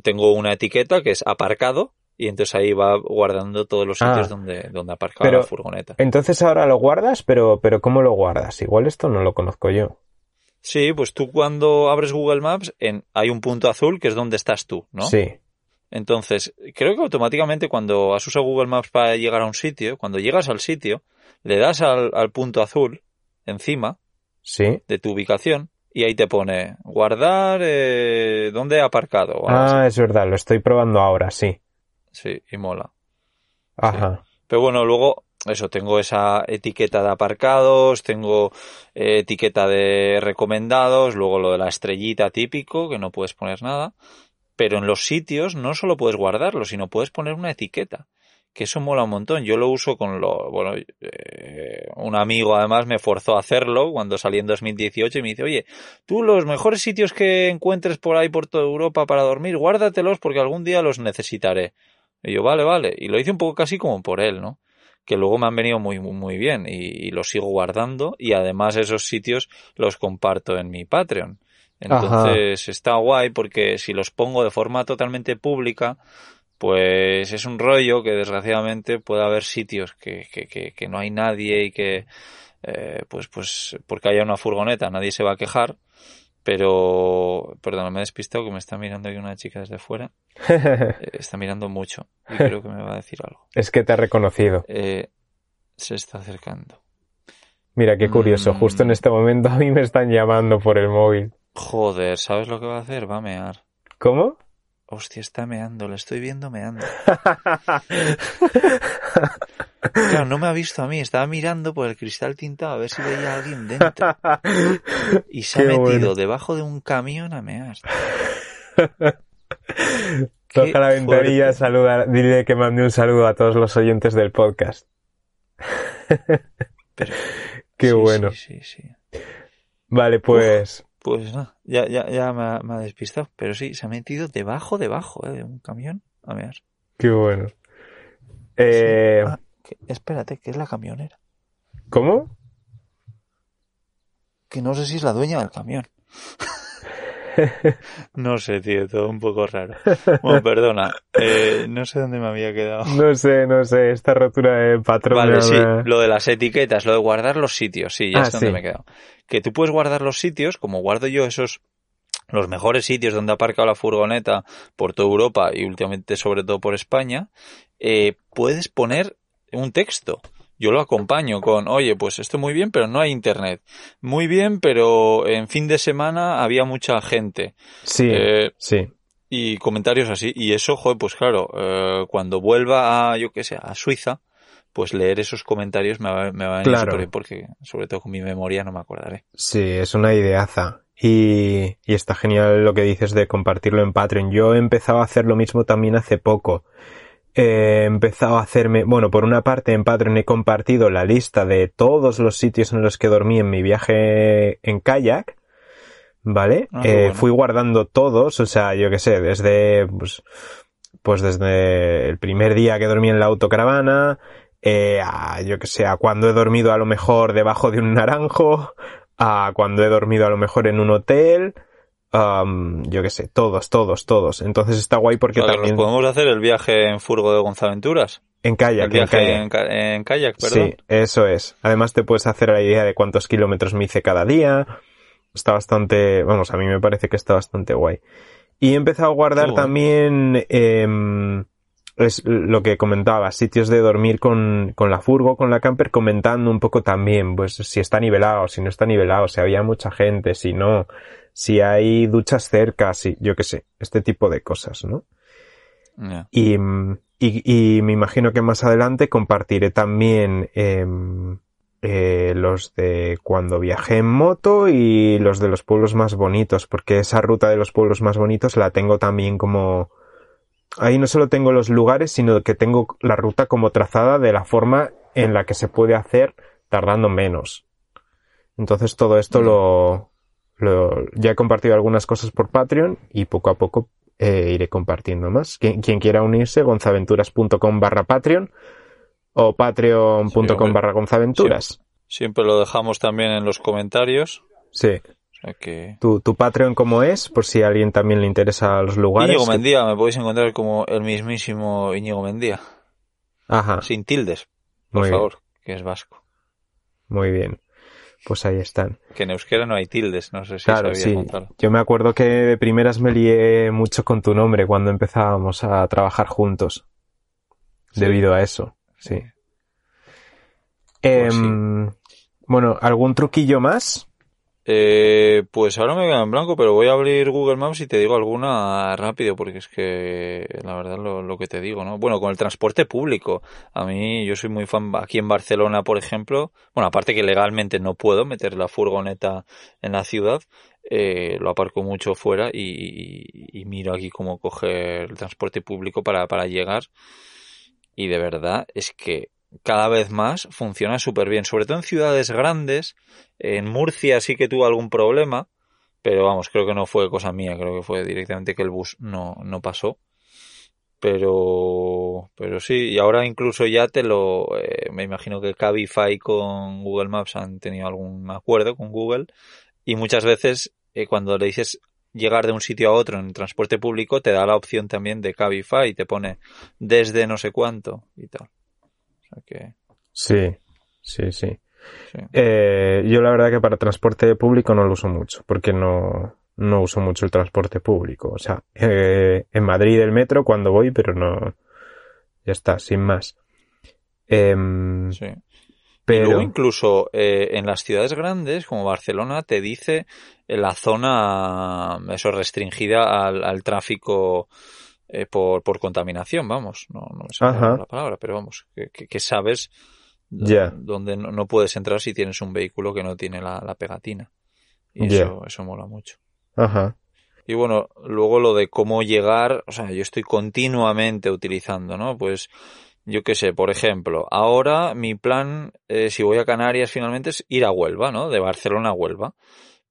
tengo una etiqueta que es aparcado y entonces ahí va guardando todos los sitios ah. donde, donde aparcaba la furgoneta. Entonces ahora lo guardas, pero, pero ¿cómo lo guardas? Igual esto no lo conozco yo. Sí, pues tú cuando abres Google Maps en, hay un punto azul que es donde estás tú, ¿no? Sí. Entonces, creo que automáticamente cuando has usado Google Maps para llegar a un sitio, cuando llegas al sitio, le das al, al punto azul encima ¿Sí? de tu ubicación y ahí te pone guardar eh, dónde he aparcado. Ah, es verdad, lo estoy probando ahora, sí. Sí, y mola. Ajá. Pero bueno, luego, eso, tengo esa etiqueta de aparcados, tengo eh, etiqueta de recomendados, luego lo de la estrellita típico, que no puedes poner nada. Pero en los sitios no solo puedes guardarlo, sino puedes poner una etiqueta que eso mola un montón. Yo lo uso con lo, bueno, eh, un amigo además me forzó a hacerlo cuando salí en 2018 y me dice, oye, tú los mejores sitios que encuentres por ahí por toda Europa para dormir, guárdatelos porque algún día los necesitaré. Y yo, vale, vale. Y lo hice un poco casi como por él, ¿no? Que luego me han venido muy, muy, bien y, los sigo guardando y además esos sitios los comparto en mi Patreon. Entonces está guay porque si los pongo de forma totalmente pública, pues es un rollo que desgraciadamente puede haber sitios que, que, que, no hay nadie y que, eh, pues, pues, porque haya una furgoneta, nadie se va a quejar. Pero, perdón, me he despistado que me está mirando aquí una chica desde fuera. [LAUGHS] Eh, está mirando mucho y creo que me va a decir algo. Es que te ha reconocido. Eh, se está acercando. Mira, qué curioso. Justo en mm. este momento a mí me están llamando por el móvil. Joder, ¿sabes lo que va a hacer? Va a mear. ¿Cómo? Hostia, está meando, le estoy viendo meando. [LAUGHS] claro, no me ha visto a mí, estaba mirando por el cristal tintado a ver si veía a alguien dentro. Y se ha [LAUGHS] metido debajo de un camión a mear. [LAUGHS] Toca la ventanilla, saluda, dile que mande un saludo a todos los oyentes del podcast. Qué bueno. Sí, sí, sí. Vale, pues. Pues no, ya, ya, ya me, ha, despistado. Pero sí, se ha metido debajo, debajo ¿eh? de un camión a ver. Qué bueno. Eh... Ah, espérate, que es la camionera. ¿Cómo? Que no sé si es la dueña del camión. [LAUGHS] [LAUGHS] no sé, tío, todo un poco raro. Bueno, perdona, eh, no sé dónde me había quedado. No sé, no sé, esta rotura de patrón. Vale, sí, lo de las etiquetas, lo de guardar los sitios, sí, ya ah, sé dónde me he quedado. Que tú puedes guardar los sitios, como guardo yo esos los mejores sitios donde ha aparcado la furgoneta por toda Europa y últimamente sobre todo por España, eh, puedes poner un texto yo lo acompaño con, oye, pues esto muy bien, pero no hay internet. Muy bien, pero en fin de semana había mucha gente. Sí, eh, sí. Y comentarios así. Y eso, joder, pues claro, eh, cuando vuelva a, yo qué sé, a Suiza, pues leer esos comentarios me va, me va a venir Claro. bien porque, sobre todo con mi memoria, no me acordaré. Sí, es una ideaza. Y, y está genial lo que dices de compartirlo en Patreon. Yo he empezado a hacer lo mismo también hace poco. He empezado a hacerme, bueno, por una parte en Patreon he compartido la lista de todos los sitios en los que dormí en mi viaje en kayak, ¿vale? Ah, Eh, bueno. Fui guardando todos, o sea, yo qué sé, desde, pues, pues desde el primer día que dormí en la autocaravana, eh, a, yo que sé, a cuando he dormido a lo mejor debajo de un naranjo, a cuando he dormido a lo mejor en un hotel, yo que sé, todos, todos, todos. Entonces está guay porque O sea, que también nos podemos hacer el viaje en furgo de Gonzaventuras. en El kayak, en kayak. en, kayak, perdón. Sí, eso es. Además te puedes hacer la idea de cuántos kilómetros me hice cada día. Está bastante, vamos, a mí me parece que está bastante guay. Y he empezado a guardar Qué también, em, es lo que comentaba, sitios de dormir con, con la furgo, con la camper, comentando un poco también, pues si está nivelado, si no está nivelado, si había mucha gente, si no, si hay duchas cerca, si, yo qué sé, este tipo de cosas, ¿no? Y, y me imagino que más adelante compartiré también em, eh, los de cuando viajé en moto y los de los pueblos más bonitos, porque esa ruta de los pueblos más bonitos la tengo también como... Ahí no solo tengo los lugares, sino que tengo la ruta como trazada de la forma en la que se puede hacer tardando menos. Entonces todo esto lo, lo- ya he compartido algunas cosas por Patreon y poco a poco eh, iré compartiendo más. Quien, quien quiera unirse, gonzaventuras.com barra Patreon o patreon.com barra gonzaventuras. Siempre lo dejamos también en los comentarios. Sí. Tu, tu Patreon cómo es, por si a alguien también le interesa los lugares. Íñigo Mendía, me podéis encontrar como el mismísimo Íñigo Mendía. Ajá, Sin tildes, por muy bien, favor, que es vasco. muy bien. Pues ahí están. Que en euskera no hay tildes, no sé si Claro, sí. Yo me acuerdo que de primeras me lié mucho con tu nombre cuando empezábamos a trabajar juntos. Sí. Debido a eso, sí. Pues Em, Bueno, ¿algún truquillo más? Eh, pues ahora me queda en blanco, pero voy a abrir Google Maps y te digo alguna rápido, porque es que la verdad lo, lo que te digo, ¿no? Bueno, con el transporte público. A mí, yo soy muy fan aquí en Barcelona, por ejemplo. Bueno, aparte que legalmente no puedo meter la furgoneta en la ciudad, eh, lo aparco mucho fuera y, miro aquí cómo coger el transporte público para, para llegar. Y de verdad es que cada vez más funciona súper bien, sobre todo en ciudades grandes. En Murcia sí que tuvo algún problema, pero vamos, creo que no fue cosa mía, creo que fue directamente que el bus no, no pasó. Pero, pero sí, y ahora incluso ya te lo, eh, me imagino que Cabify con Google Maps han tenido algún acuerdo con Google y muchas veces eh, cuando le dices llegar de un sitio a otro en transporte público te da la opción también de Cabify y te pone desde no sé cuánto y tal. O sea que, Sí, sí, sí. sí. Eh, yo la verdad que para transporte público no lo uso mucho, porque no, no uso mucho el transporte público. O sea, [LAUGHS] eh, en Madrid el metro cuando voy, pero no, ya está, sin más. Em, sí. Y pero, luego incluso eh, en las ciudades grandes como Barcelona te dice la zona eso restringida al, al tráfico eh, por, por contaminación, vamos, no, no me sale Ajá. la palabra, pero vamos, que, que- que sabes d- Ya. dónde no, no puedes entrar si tienes un vehículo que no tiene la, la pegatina. Y eso, eso mola mucho. ajá, Y bueno, luego lo de cómo llegar, o sea, yo estoy continuamente utilizando, ¿no? Pues yo qué sé, por ejemplo, ahora mi plan, eh, si voy a Canarias finalmente, es ir a Huelva, ¿no? De Barcelona a Huelva.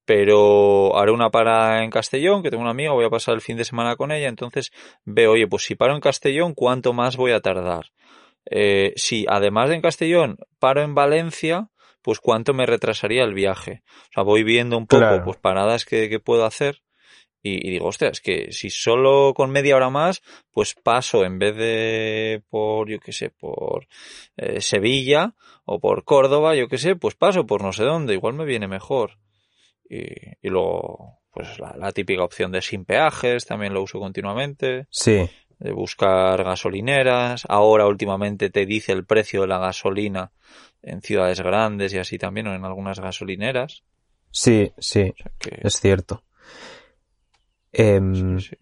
Pero haré una parada en Castellón, que tengo una amiga, voy a pasar el fin de semana con ella, entonces veo, oye, pues si paro en Castellón, ¿cuánto más voy a tardar? Eh, si además de en Castellón paro en Valencia, pues cuánto me retrasaría el viaje. O sea, voy viendo un poco, Claro. pues paradas que, que puedo hacer y, y digo, hostia, es que si solo con media hora más, pues paso en vez de por, yo qué sé, por eh, Sevilla o por Córdoba, yo qué sé, pues paso por no sé dónde, igual me viene mejor. Y, y luego, pues la, la típica opción de sin peajes, también lo uso continuamente, sí, de buscar gasolineras. Ahora últimamente te dice el precio de la gasolina en ciudades grandes y así también, o en algunas gasolineras. sí, sí, O sea que, es cierto. Em, sí, sí.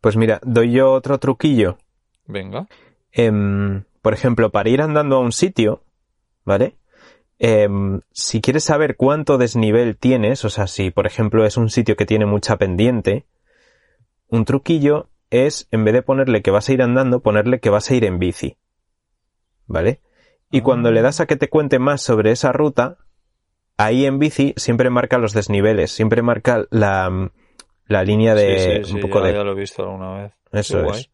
Pues mira, doy yo otro truquillo. Venga. Em, por ejemplo, para ir andando a un sitio, ¿vale? Em, si quieres saber cuánto desnivel tienes, o sea, si por ejemplo es un sitio que tiene mucha pendiente, un truquillo es, en vez de ponerle que vas a ir andando, ponerle que vas a ir en bici. ¿Vale? Y cuando le das a que te cuente más sobre esa ruta, ahí en bici siempre marca los desniveles, siempre marca la, la línea de Sí, sí, un sí, poco ya, de ya lo he visto alguna vez. eso Qué guay.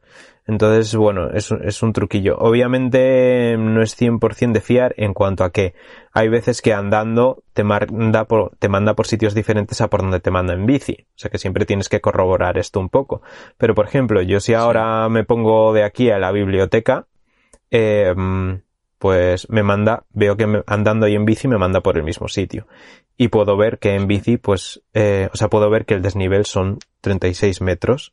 Es. Entonces, bueno, es, un- es un truquillo. Obviamente no es 100% de fiar en cuanto a que hay veces que andando te manda por, te manda por sitios diferentes a por donde te manda en bici. O sea que siempre tienes que corroborar esto un poco. Pero, por ejemplo, yo si ahora me pongo de aquí a la biblioteca, eh, mm, pues me manda, veo que me- andando ahí en bici me manda por el mismo sitio. Y puedo ver que en bici, pues, eh, o sea, puedo ver que el desnivel son 36 metros.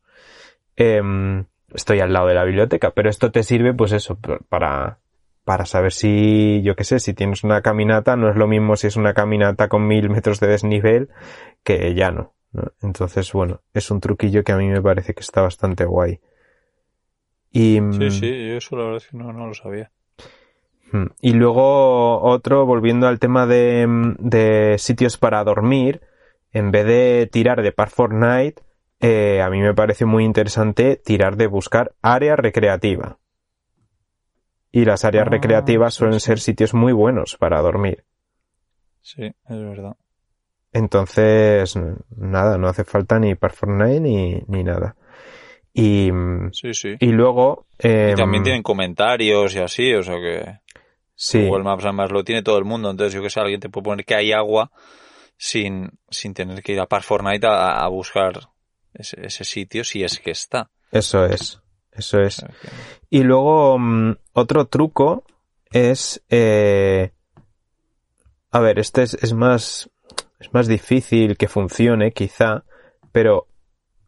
Em, estoy al lado de la biblioteca, pero esto te sirve, pues eso, para, para saber si, yo qué sé, si tienes una caminata, no es lo mismo si es una caminata con mil metros de desnivel que llano. ¿no? Entonces, bueno, es un truquillo que a mí me parece que está bastante guay. Y, mm, Sí, sí, yo eso la verdad es que no, no lo sabía. Mm. Y luego otro, volviendo al tema de, mm, de sitios para dormir, en vez de tirar de Park Fortnite, eh, a mí me parece muy interesante tirar de buscar área recreativa. Y las áreas Ah, recreativas suelen sí. ser sitios muy buenos para dormir. Sí, es verdad. Entonces, nada, no hace falta ni Park Fortnite ni, ni nada. Y, Sí, sí. y luego... Y em, también tienen comentarios y así, o sea que sí, Google Maps además lo tiene todo el mundo, entonces yo que sé, alguien te puede poner que hay agua sin, sin tener que ir a Park Fortnite a, a buscar ese, ese sitio si es que está. eso es, eso es. que- Y luego mm, otro truco es, eh, a ver, este es, es más, es más difícil que funcione, quizá, pero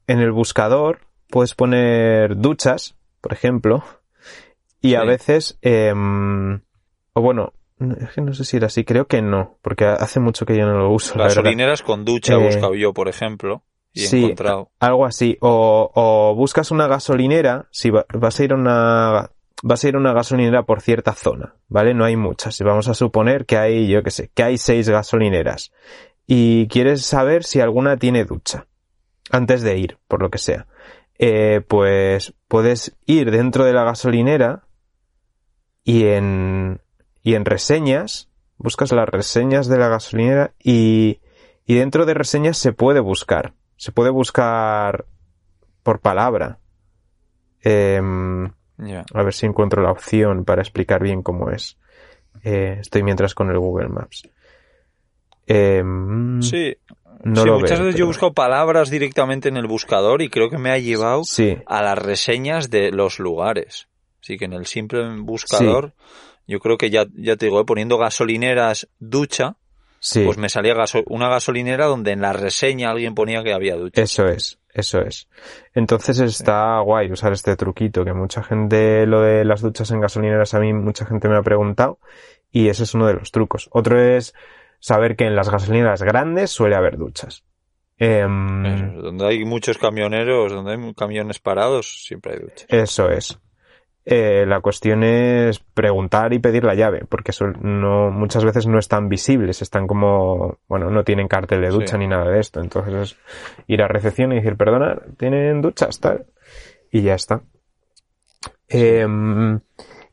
en el buscador puedes poner duchas, por ejemplo, y a veces, em, o bueno, es que no sé si era así, creo que no, porque hace mucho que yo no lo uso. la verdad. Gasolineras con ducha he Eh, buscado yo, por ejemplo, y he sí, encontrado. Algo así. O, o buscas una gasolinera, si va- vas a ir a una, vas a ir a una gasolinera por cierta zona, ¿vale? No hay muchas. Vamos a suponer que hay, yo qué sé, que hay seis gasolineras. Y quieres saber si alguna tiene ducha. Antes de ir, por lo que sea. Eh, pues puedes ir dentro de la gasolinera y en, y en reseñas, buscas las reseñas de la gasolinera y, y dentro de reseñas se puede buscar. Se puede buscar por palabra. Em, a ver si encuentro la opción para explicar bien cómo es. Eh, estoy mientras con el Google Maps. Em, Sí, no sí, lo muchas veo, veces yo pero- buscado palabras directamente en el buscador y creo que me ha llevado Sí, a las reseñas de los lugares. Así que en el simple buscador, yo creo que ya, ya te digo, eh, poniendo gasolineras ducha, sí. pues me salía gaso- una gasolinera donde en la reseña alguien ponía que había ducha. Eso es, eso es. Entonces está guay usar este truquito, que mucha gente, lo de las duchas en gasolineras, a mí mucha gente me ha preguntado, y ese es uno de los trucos. Otro es saber que en las gasolineras grandes suele haber duchas. Eso, donde hay muchos camioneros, donde hay camiones parados, siempre hay duchas. eso es. Eh, la cuestión es preguntar y pedir la llave, porque no, muchas veces no están visibles, están como, bueno, no tienen cartel de ducha Sí. ni nada de esto. Entonces es ir a recepción y decir, perdona, ¿tienen duchas? Tal. Y ya está. Em,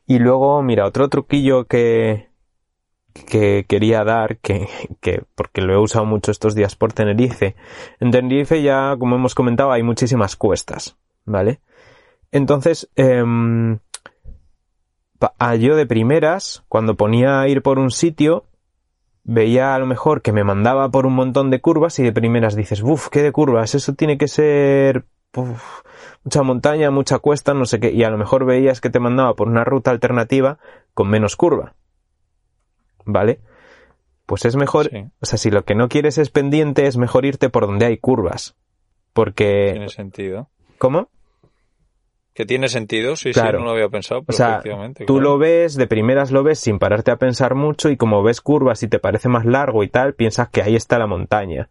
y luego, mira, otro truquillo que, que quería dar, que, que, porque lo he usado mucho estos días por Tenerife. En Tenerife ya, como hemos comentado, hay muchísimas cuestas, ¿vale? Entonces, a yo de primeras, cuando ponía a ir por un sitio, veía a lo mejor que me mandaba por un montón de curvas y de primeras dices, uff, qué de curvas, eso tiene que ser uf, mucha montaña, mucha cuesta, no sé qué, y a lo mejor veías que te mandaba por una ruta alternativa con menos curva. ¿Vale? Pues es mejor, Sí. o sea, si lo que no quieres es pendiente, es mejor irte por donde hay curvas. Porque... Tiene sentido. ¿Cómo? Que tiene sentido, sí, Claro. sí, no lo había pensado, O pero sea, efectivamente. tú claro. lo ves, de primeras lo ves sin pararte a pensar mucho y como ves curvas y te parece más largo y tal, piensas que ahí está la montaña.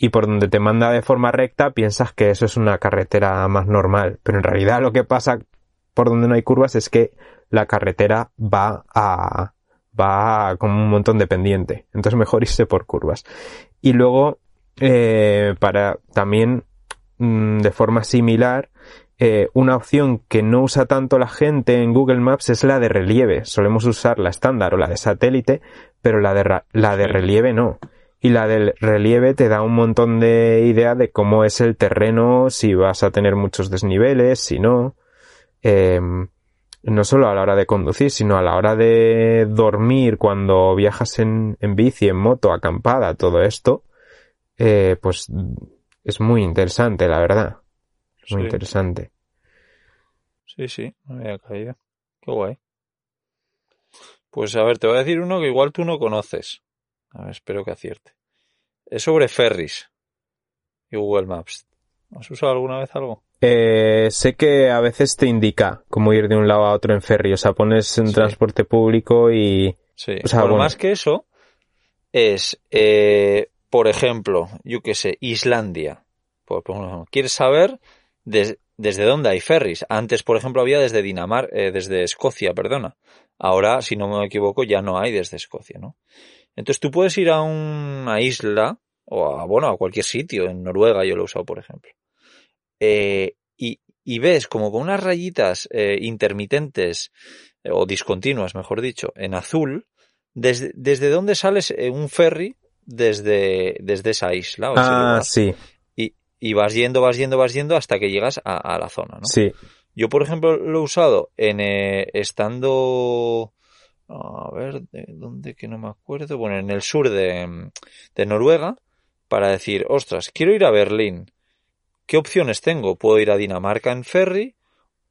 y por donde te manda de forma recta piensas que eso es una carretera más normal. Pero en realidad lo que pasa por donde no hay curvas es que la carretera va a va como un montón de pendiente. Entonces mejor [LAUGHS] irse por curvas. Y luego, eh, para también mm, de forma similar, eh, una opción que no usa tanto la gente en Google Maps es la de relieve. Solemos usar la estándar o la de satélite, pero la de, la de relieve no. Y la del relieve te da un montón de idea de cómo es el terreno, si vas a tener muchos desniveles, si no. Em, no solo a la hora de conducir, sino a la hora de dormir cuando viajas en, en bici, en moto, acampada, todo esto, eh, pues es muy interesante, la verdad. Muy interesante. Sí, sí, me había caído. Qué guay. Pues a ver, te voy a decir uno que igual tú no conoces. A ver, espero que acierte. Es sobre ferries y Google Maps. ¿Has usado alguna vez algo? Eh, sé que a veces te indica cómo ir de un lado a otro en ferry. O sea, pones en transporte público y... Sí. O sea, más que eso, es, eh, por ejemplo, yo qué sé, Islandia. Por, ¿Quieres saber desde dónde hay ferries? Antes, por ejemplo, había desde Dinamarca, eh, desde Escocia, perdona. Ahora, si no me equivoco, ya no hay desde Escocia, ¿no? Entonces tú puedes ir a una isla, o a, bueno, a cualquier sitio, en Noruega yo lo he usado, por ejemplo. Eh, y, y, ves como con unas rayitas eh, intermitentes, eh, o discontinuas, mejor dicho, en azul, desde, desde dónde sales un ferry desde, desde esa isla. O ah, sí. Y, vas yendo, vas yendo, vas yendo hasta que llegas a, a la zona, ¿no? Sí. Yo, por ejemplo, lo he usado en estando a ver, ¿de dónde que no me acuerdo? Bueno, en el sur de, de Noruega, para decir, ostras, quiero ir a Berlín. ¿Qué opciones tengo? ¿Puedo ir a Dinamarca en ferry?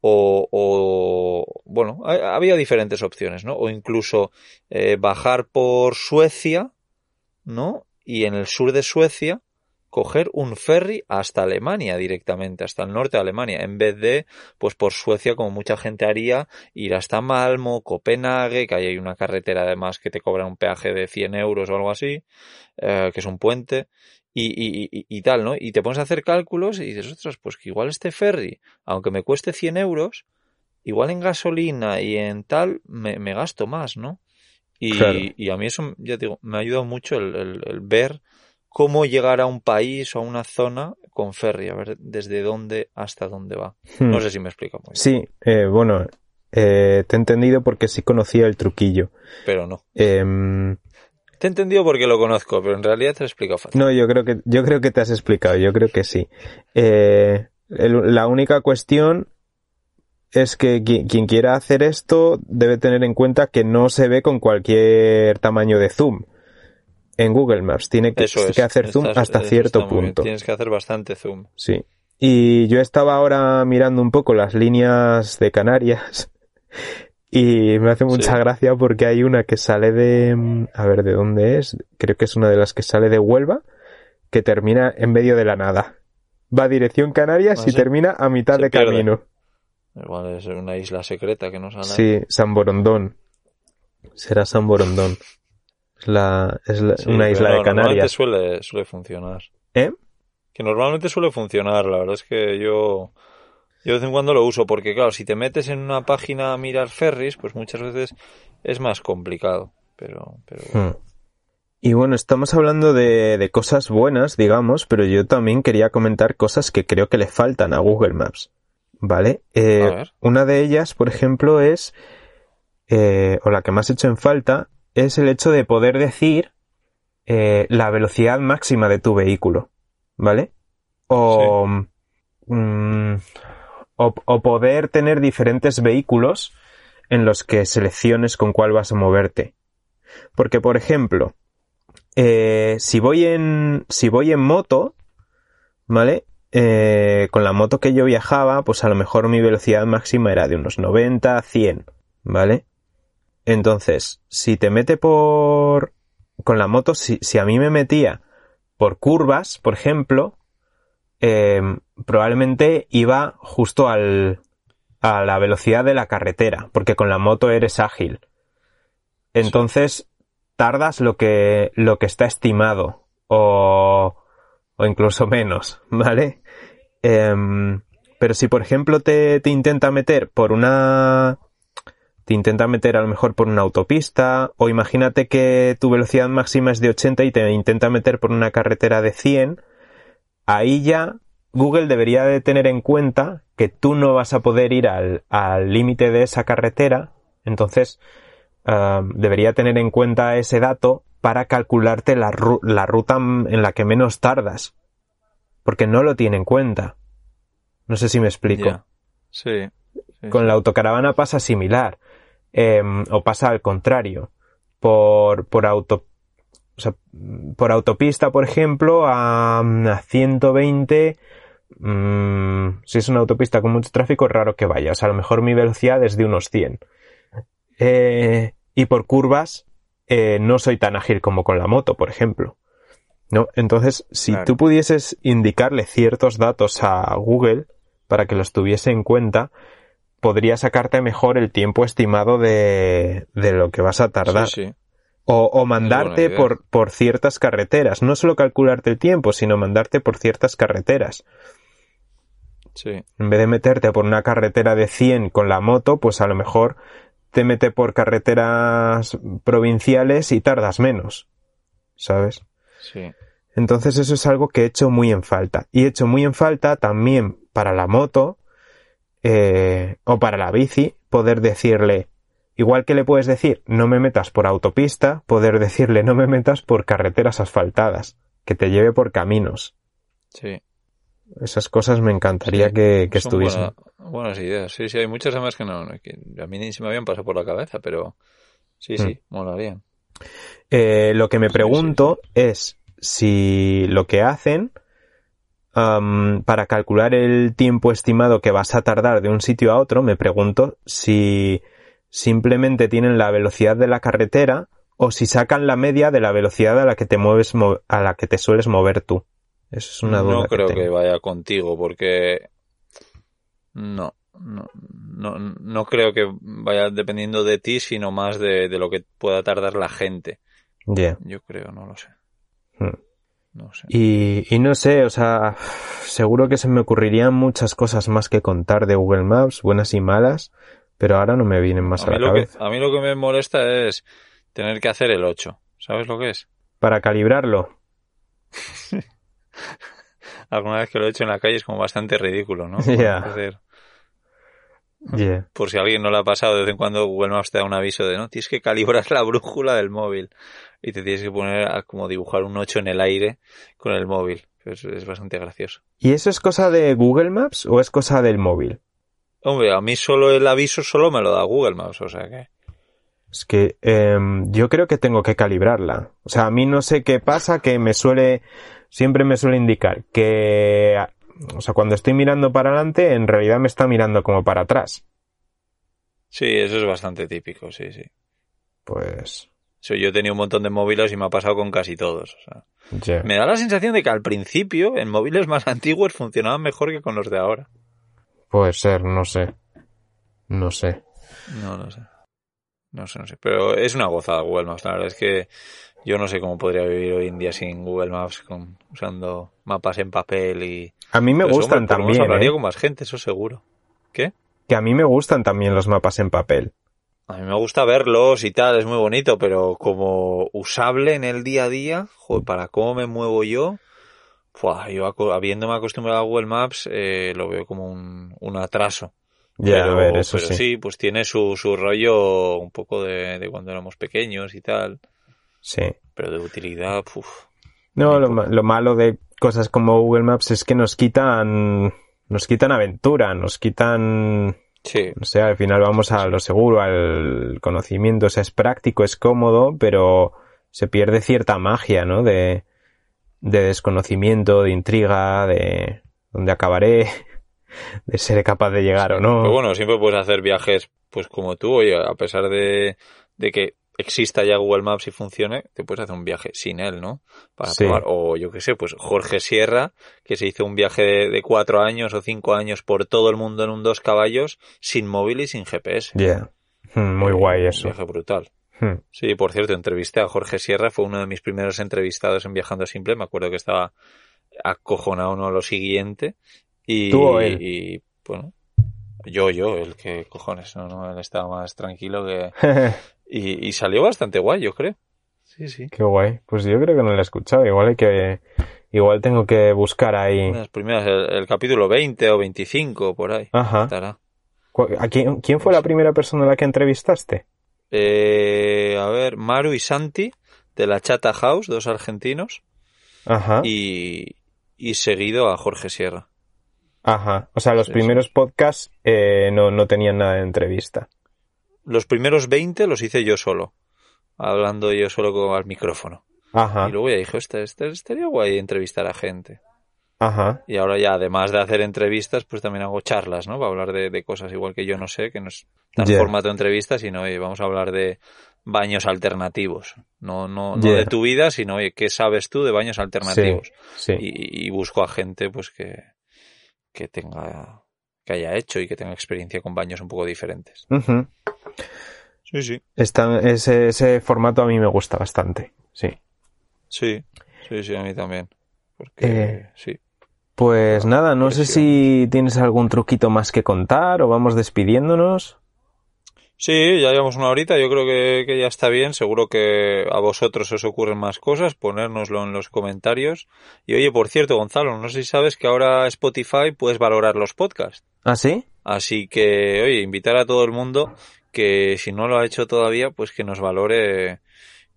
O, o bueno, había diferentes opciones, ¿no? O incluso eh, bajar por Suecia, ¿no? Y en el sur de Suecia coger un ferry hasta Alemania directamente, hasta el norte de Alemania, en vez de, pues por Suecia, como mucha gente haría, ir hasta Malmo, Copenhague, que ahí hay una carretera además que te cobra un peaje de 100 euros o algo así, eh, que es un puente, y, y, y, y, tal, ¿no? Y te pones a hacer cálculos y dices, ostras, pues que igual este ferry, aunque me cueste 100 euros, igual en gasolina y en tal, me, me gasto más, ¿no? Y, y, a mí eso, ya digo, me ha ayudado mucho el, el, el ver cómo llegar a un país o a una zona con ferry, a ver desde dónde hasta dónde va. Hmm. No sé si me explico muy bien. Sí, eh, bueno, eh, te he entendido porque sí conocía el truquillo. Pero no. Em, te he entendido porque lo conozco, pero en realidad te lo he explicado fácil. No, yo creo que, yo creo que te has explicado, yo creo que sí. Eh, la única cuestión es que quien quiera hacer esto debe tener en cuenta que no se ve con cualquier tamaño de zoom en Google Maps. Tiene que, hacer zoom hasta cierto punto. Tienes que hacer bastante zoom. Sí. Y yo estaba ahora mirando un poco las líneas de Canarias [LAUGHS] y me hace mucha gracia porque hay una que sale de... A ver, ¿de dónde es? Creo que es una de las que sale de Huelva que termina en medio de la nada. Va a dirección Canarias y termina a mitad de camino. Igual es una isla secreta que no sale. Sí, San Borondón. Será San Borondón. Es, la, es una isla de Canarias. Normalmente suele, suele funcionar. ¿Eh? Que normalmente suele funcionar, la verdad es que yo, yo de vez en cuando lo uso, porque claro, si te metes en una página a mirar ferries, pues muchas veces es más complicado. Pero, pero hmm. Y bueno, estamos hablando de, de, cosas buenas, digamos, pero yo también quería comentar cosas que creo que le faltan a Google Maps. ¿Vale? Eh, una de ellas, por ejemplo, es, eh, o la que más he hecho en falta, es el hecho de poder decir eh, la velocidad máxima de tu vehículo, ¿vale? O, mm, o, poder tener diferentes vehículos en los que selecciones con cuál vas a moverte. Porque, por ejemplo, eh, si voy en si voy en moto, ¿vale? Eh, con la moto que yo viajaba, pues a lo mejor mi velocidad máxima era de unos 90, 100, ¿vale? Entonces, si te mete por... con la moto, si, a mí me metía por curvas, por ejemplo, eh, probablemente iba justo al, a la velocidad de la carretera, porque con la moto eres ágil. Entonces, tardas lo que, lo que está estimado. O, o incluso menos, [LAUGHS] ¿vale? Em, pero si por ejemplo te, te intenta meter por una te intenta meter a lo mejor por una autopista o imagínate que tu velocidad máxima es de 80 y te intenta meter por una carretera de 100, ahí ya Google debería de tener en cuenta que tú no vas a poder ir al límite de esa carretera, entonces um, debería tener en cuenta ese dato para calcularte la, la ruta en la que menos tardas, porque no lo tiene en cuenta. No sé si me explico. Sí, Con la autocaravana pasa similar. Em, o pasa al contrario. Por, por auto, por autopista, por ejemplo, a, 120, mm, si es una autopista con mucho tráfico, es raro que vaya. O sea, a lo mejor mi velocidad es de unos 100. Eh, y por curvas, eh, no soy tan ágil como con la moto, por ejemplo. ¿No? Entonces, si tú pudieses indicarle ciertos datos a Google para que los tuviese en cuenta, podría sacarte mejor el tiempo estimado de, de lo que vas a tardar. O, o, mandarte por, por ciertas carreteras. No solo calcularte el tiempo, sino mandarte por ciertas carreteras. Sí. En vez de meterte por una carretera de 100 con la moto, pues a lo mejor te mete por carreteras provinciales y tardas menos. ¿Sabes? Sí. Entonces eso es algo que he hecho muy en falta. Y he hecho muy en falta también para la moto eh, o para la bici, poder decirle, igual que le puedes decir no me metas por autopista, poder decirle no me metas por carreteras asfaltadas, que te lleve por caminos. Sí. Esas cosas me encantaría que, estuviesen. buenas ideas. Sí, sí, hay muchas además que no, que a mí ni se me habían pasado por la cabeza, pero sí, sí, mm. molarían. Eh, lo que me pregunto es si lo que hacen para calcular el tiempo estimado que vas a tardar de un sitio a otro, me pregunto si simplemente tienen la velocidad de la carretera o si sacan la media de la velocidad a la que te mueves, a la que te sueles mover tú. Eso es una duda. No creo que, vaya contigo porque no, no, no, no, creo que vaya dependiendo de ti, sino más de, lo que pueda tardar la gente. Yo creo, no lo sé. Hmm. Y, y, no sé, o sea, seguro que se me ocurrirían muchas cosas más que contar de Google Maps, buenas y malas, pero ahora no me vienen más a, la cabeza. a mí lo que me molesta es tener que hacer el 8. ¿Sabes lo que es? Para calibrarlo. [LAUGHS] Alguna vez que lo he hecho en la calle es como bastante ridículo, ¿no? [LAUGHS] Por si a alguien no lo ha pasado, de vez en cuando Google Maps te da un aviso de no, tienes que calibrar la brújula del móvil y te tienes que poner a como dibujar un 8 en el aire con el móvil. Es, es bastante gracioso. ¿Y eso es cosa de Google Maps o es cosa del móvil? Hombre, a mí solo el aviso solo me lo da Google Maps, o sea que... Es que em, yo creo que tengo que calibrarla. O sea, a mí no sé qué pasa, que me suele, siempre me suele indicar que, o sea, cuando estoy mirando para adelante, en realidad me está mirando como para atrás. Sí, eso es bastante típico, sí, sí. Pues yo he tenido un montón de móviles y me ha pasado con casi todos. Me da la sensación de que al principio en móviles más [LAUGHS] antiguos funcionaban mejor que con los de ahora. Puede ser, no sé. No sé. No, no sé. No sé, no sé. Pero es una gozada Google Maps. La verdad es que yo no sé cómo podría vivir hoy en día sin Google Maps, con, usando mapas en papel y... A mí me gustan también. Hablaría ¿eh? con más gente, eso seguro. ¿Qué? Que a mí me gustan también los mapas en papel. A mí me gusta verlos y tal, es muy bonito, pero como usable en el día a día, joder, para cómo me muevo yo, yo habiéndome acostumbrado a Google Maps, eh, lo veo como un, atraso. Ya, a ver, eso pero sí. pues tiene su, su rollo un poco de, cuando éramos pequeños y tal. Sí. Pero de utilidad, uff. No, lo, lo, malo de cosas como Google Maps es que nos quitan, nos quitan aventura, nos quitan Sí. O sea, al final vamos a lo seguro, al conocimiento. O sea, es práctico, es cómodo, pero se pierde cierta magia, ¿no? De, de desconocimiento, de intriga, de dónde acabaré, [LAUGHS] de ser capaz de llegar o no. Pero bueno, siempre puedes hacer viajes, pues como tú, oye, a pesar de, de que exista ya Google Maps y funcione, te puedes hacer un viaje sin él, ¿no? Para probar. O yo qué sé, pues Jorge Sierra, que se hizo un viaje de, cuatro años o cinco años por todo el mundo en un dos caballos, sin móvil y sin GPS. Yeah. Hmm, muy guay eso. Un viaje brutal. Hmm. Sí, por cierto, entrevisté a Jorge Sierra, fue uno de mis primeros entrevistados en Viajando Simple, me acuerdo que estaba acojonado no lo siguiente. Y, ¿Tú o él? y, bueno, yo, yo, el que cojones, no, no, él estaba más tranquilo que... [LAUGHS] y, y salió bastante guay, yo creo. Sí, sí. Qué guay. Pues yo creo que no lo he escuchado. Igual hay que, igual tengo que buscar ahí. Las primeras, el, el capítulo 20 o 25, por ahí. Ajá. Estará. ¿Cu- ¿A quién, quién fue la primera persona a la que entrevistaste? Eh, a ver, Maru y Santi, de la Chata House, dos argentinos, Ajá. y, y seguido a Jorge Sierra. Ajá. O sea, los Sí, primeros podcasts eh, no, no tenían nada de entrevista. Los primeros 20 los hice yo solo, hablando yo solo con, al micrófono. Ajá. Y luego ya dije, este, este, estaría guay entrevistar a gente. Ajá. Y ahora ya, además de hacer entrevistas, pues también hago charlas, ¿no? Para hablar de, de cosas igual que yo no sé, que no es tan Ya. formato de entrevista, sino, oye, vamos a hablar de baños alternativos. No, no, no de tu vida, sino, oye, ¿qué sabes tú de baños alternativos? Sí. y, y busco a gente pues que, que tenga que haya hecho y que tenga experiencia con baños un poco diferentes. Sí, sí. Está- ese, ese formato a mí me gusta bastante. Sí. Sí, sí, sí, a mí también. Porque Eh, sí. Pues nada, no sé si tienes algún truquito más que contar o vamos despidiéndonos. Sí, ya llevamos una horita, yo creo que, que ya está bien, seguro que a vosotros os ocurren más cosas, ponérnoslo en los comentarios. Y oye, por cierto, Gonzalo, no sé si sabes que ahora Spotify puedes valorar los podcasts. ¿Ah, sí? Así que, oye, invitar a todo el mundo que si no lo ha hecho todavía, pues que nos valore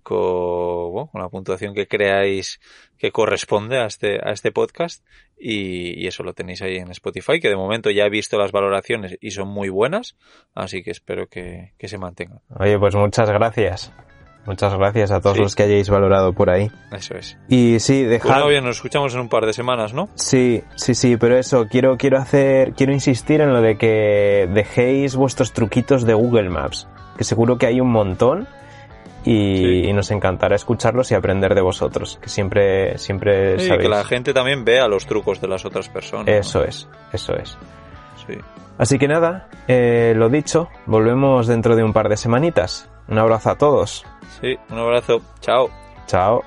con, bueno, con la puntuación que creáis que corresponde a este, a este podcast. Y, y eso lo tenéis ahí en Spotify, que de momento ya he visto las valoraciones y son muy buenas. Así que espero que, que se mantengan. Oye, pues muchas gracias. Muchas gracias a todos Sí. los que hayáis valorado por ahí. Eso es. Y sí, dejad... nada, bien, nos escuchamos en un par de semanas, ¿no? Sí, sí, sí, pero eso, quiero, quiero hacer, quiero insistir en lo de que dejéis vuestros truquitos de Google Maps, que seguro que hay un montón y, Sí. y nos encantará escucharlos y aprender de vosotros, que siempre, siempre sabéis. que la gente también vea los trucos de las otras personas. ¿no? Eso es, eso es. Sí. Así que nada, eh, lo dicho, volvemos dentro de un par de semanitas. Un abrazo a todos. Sí, un abrazo. Chao. Chao.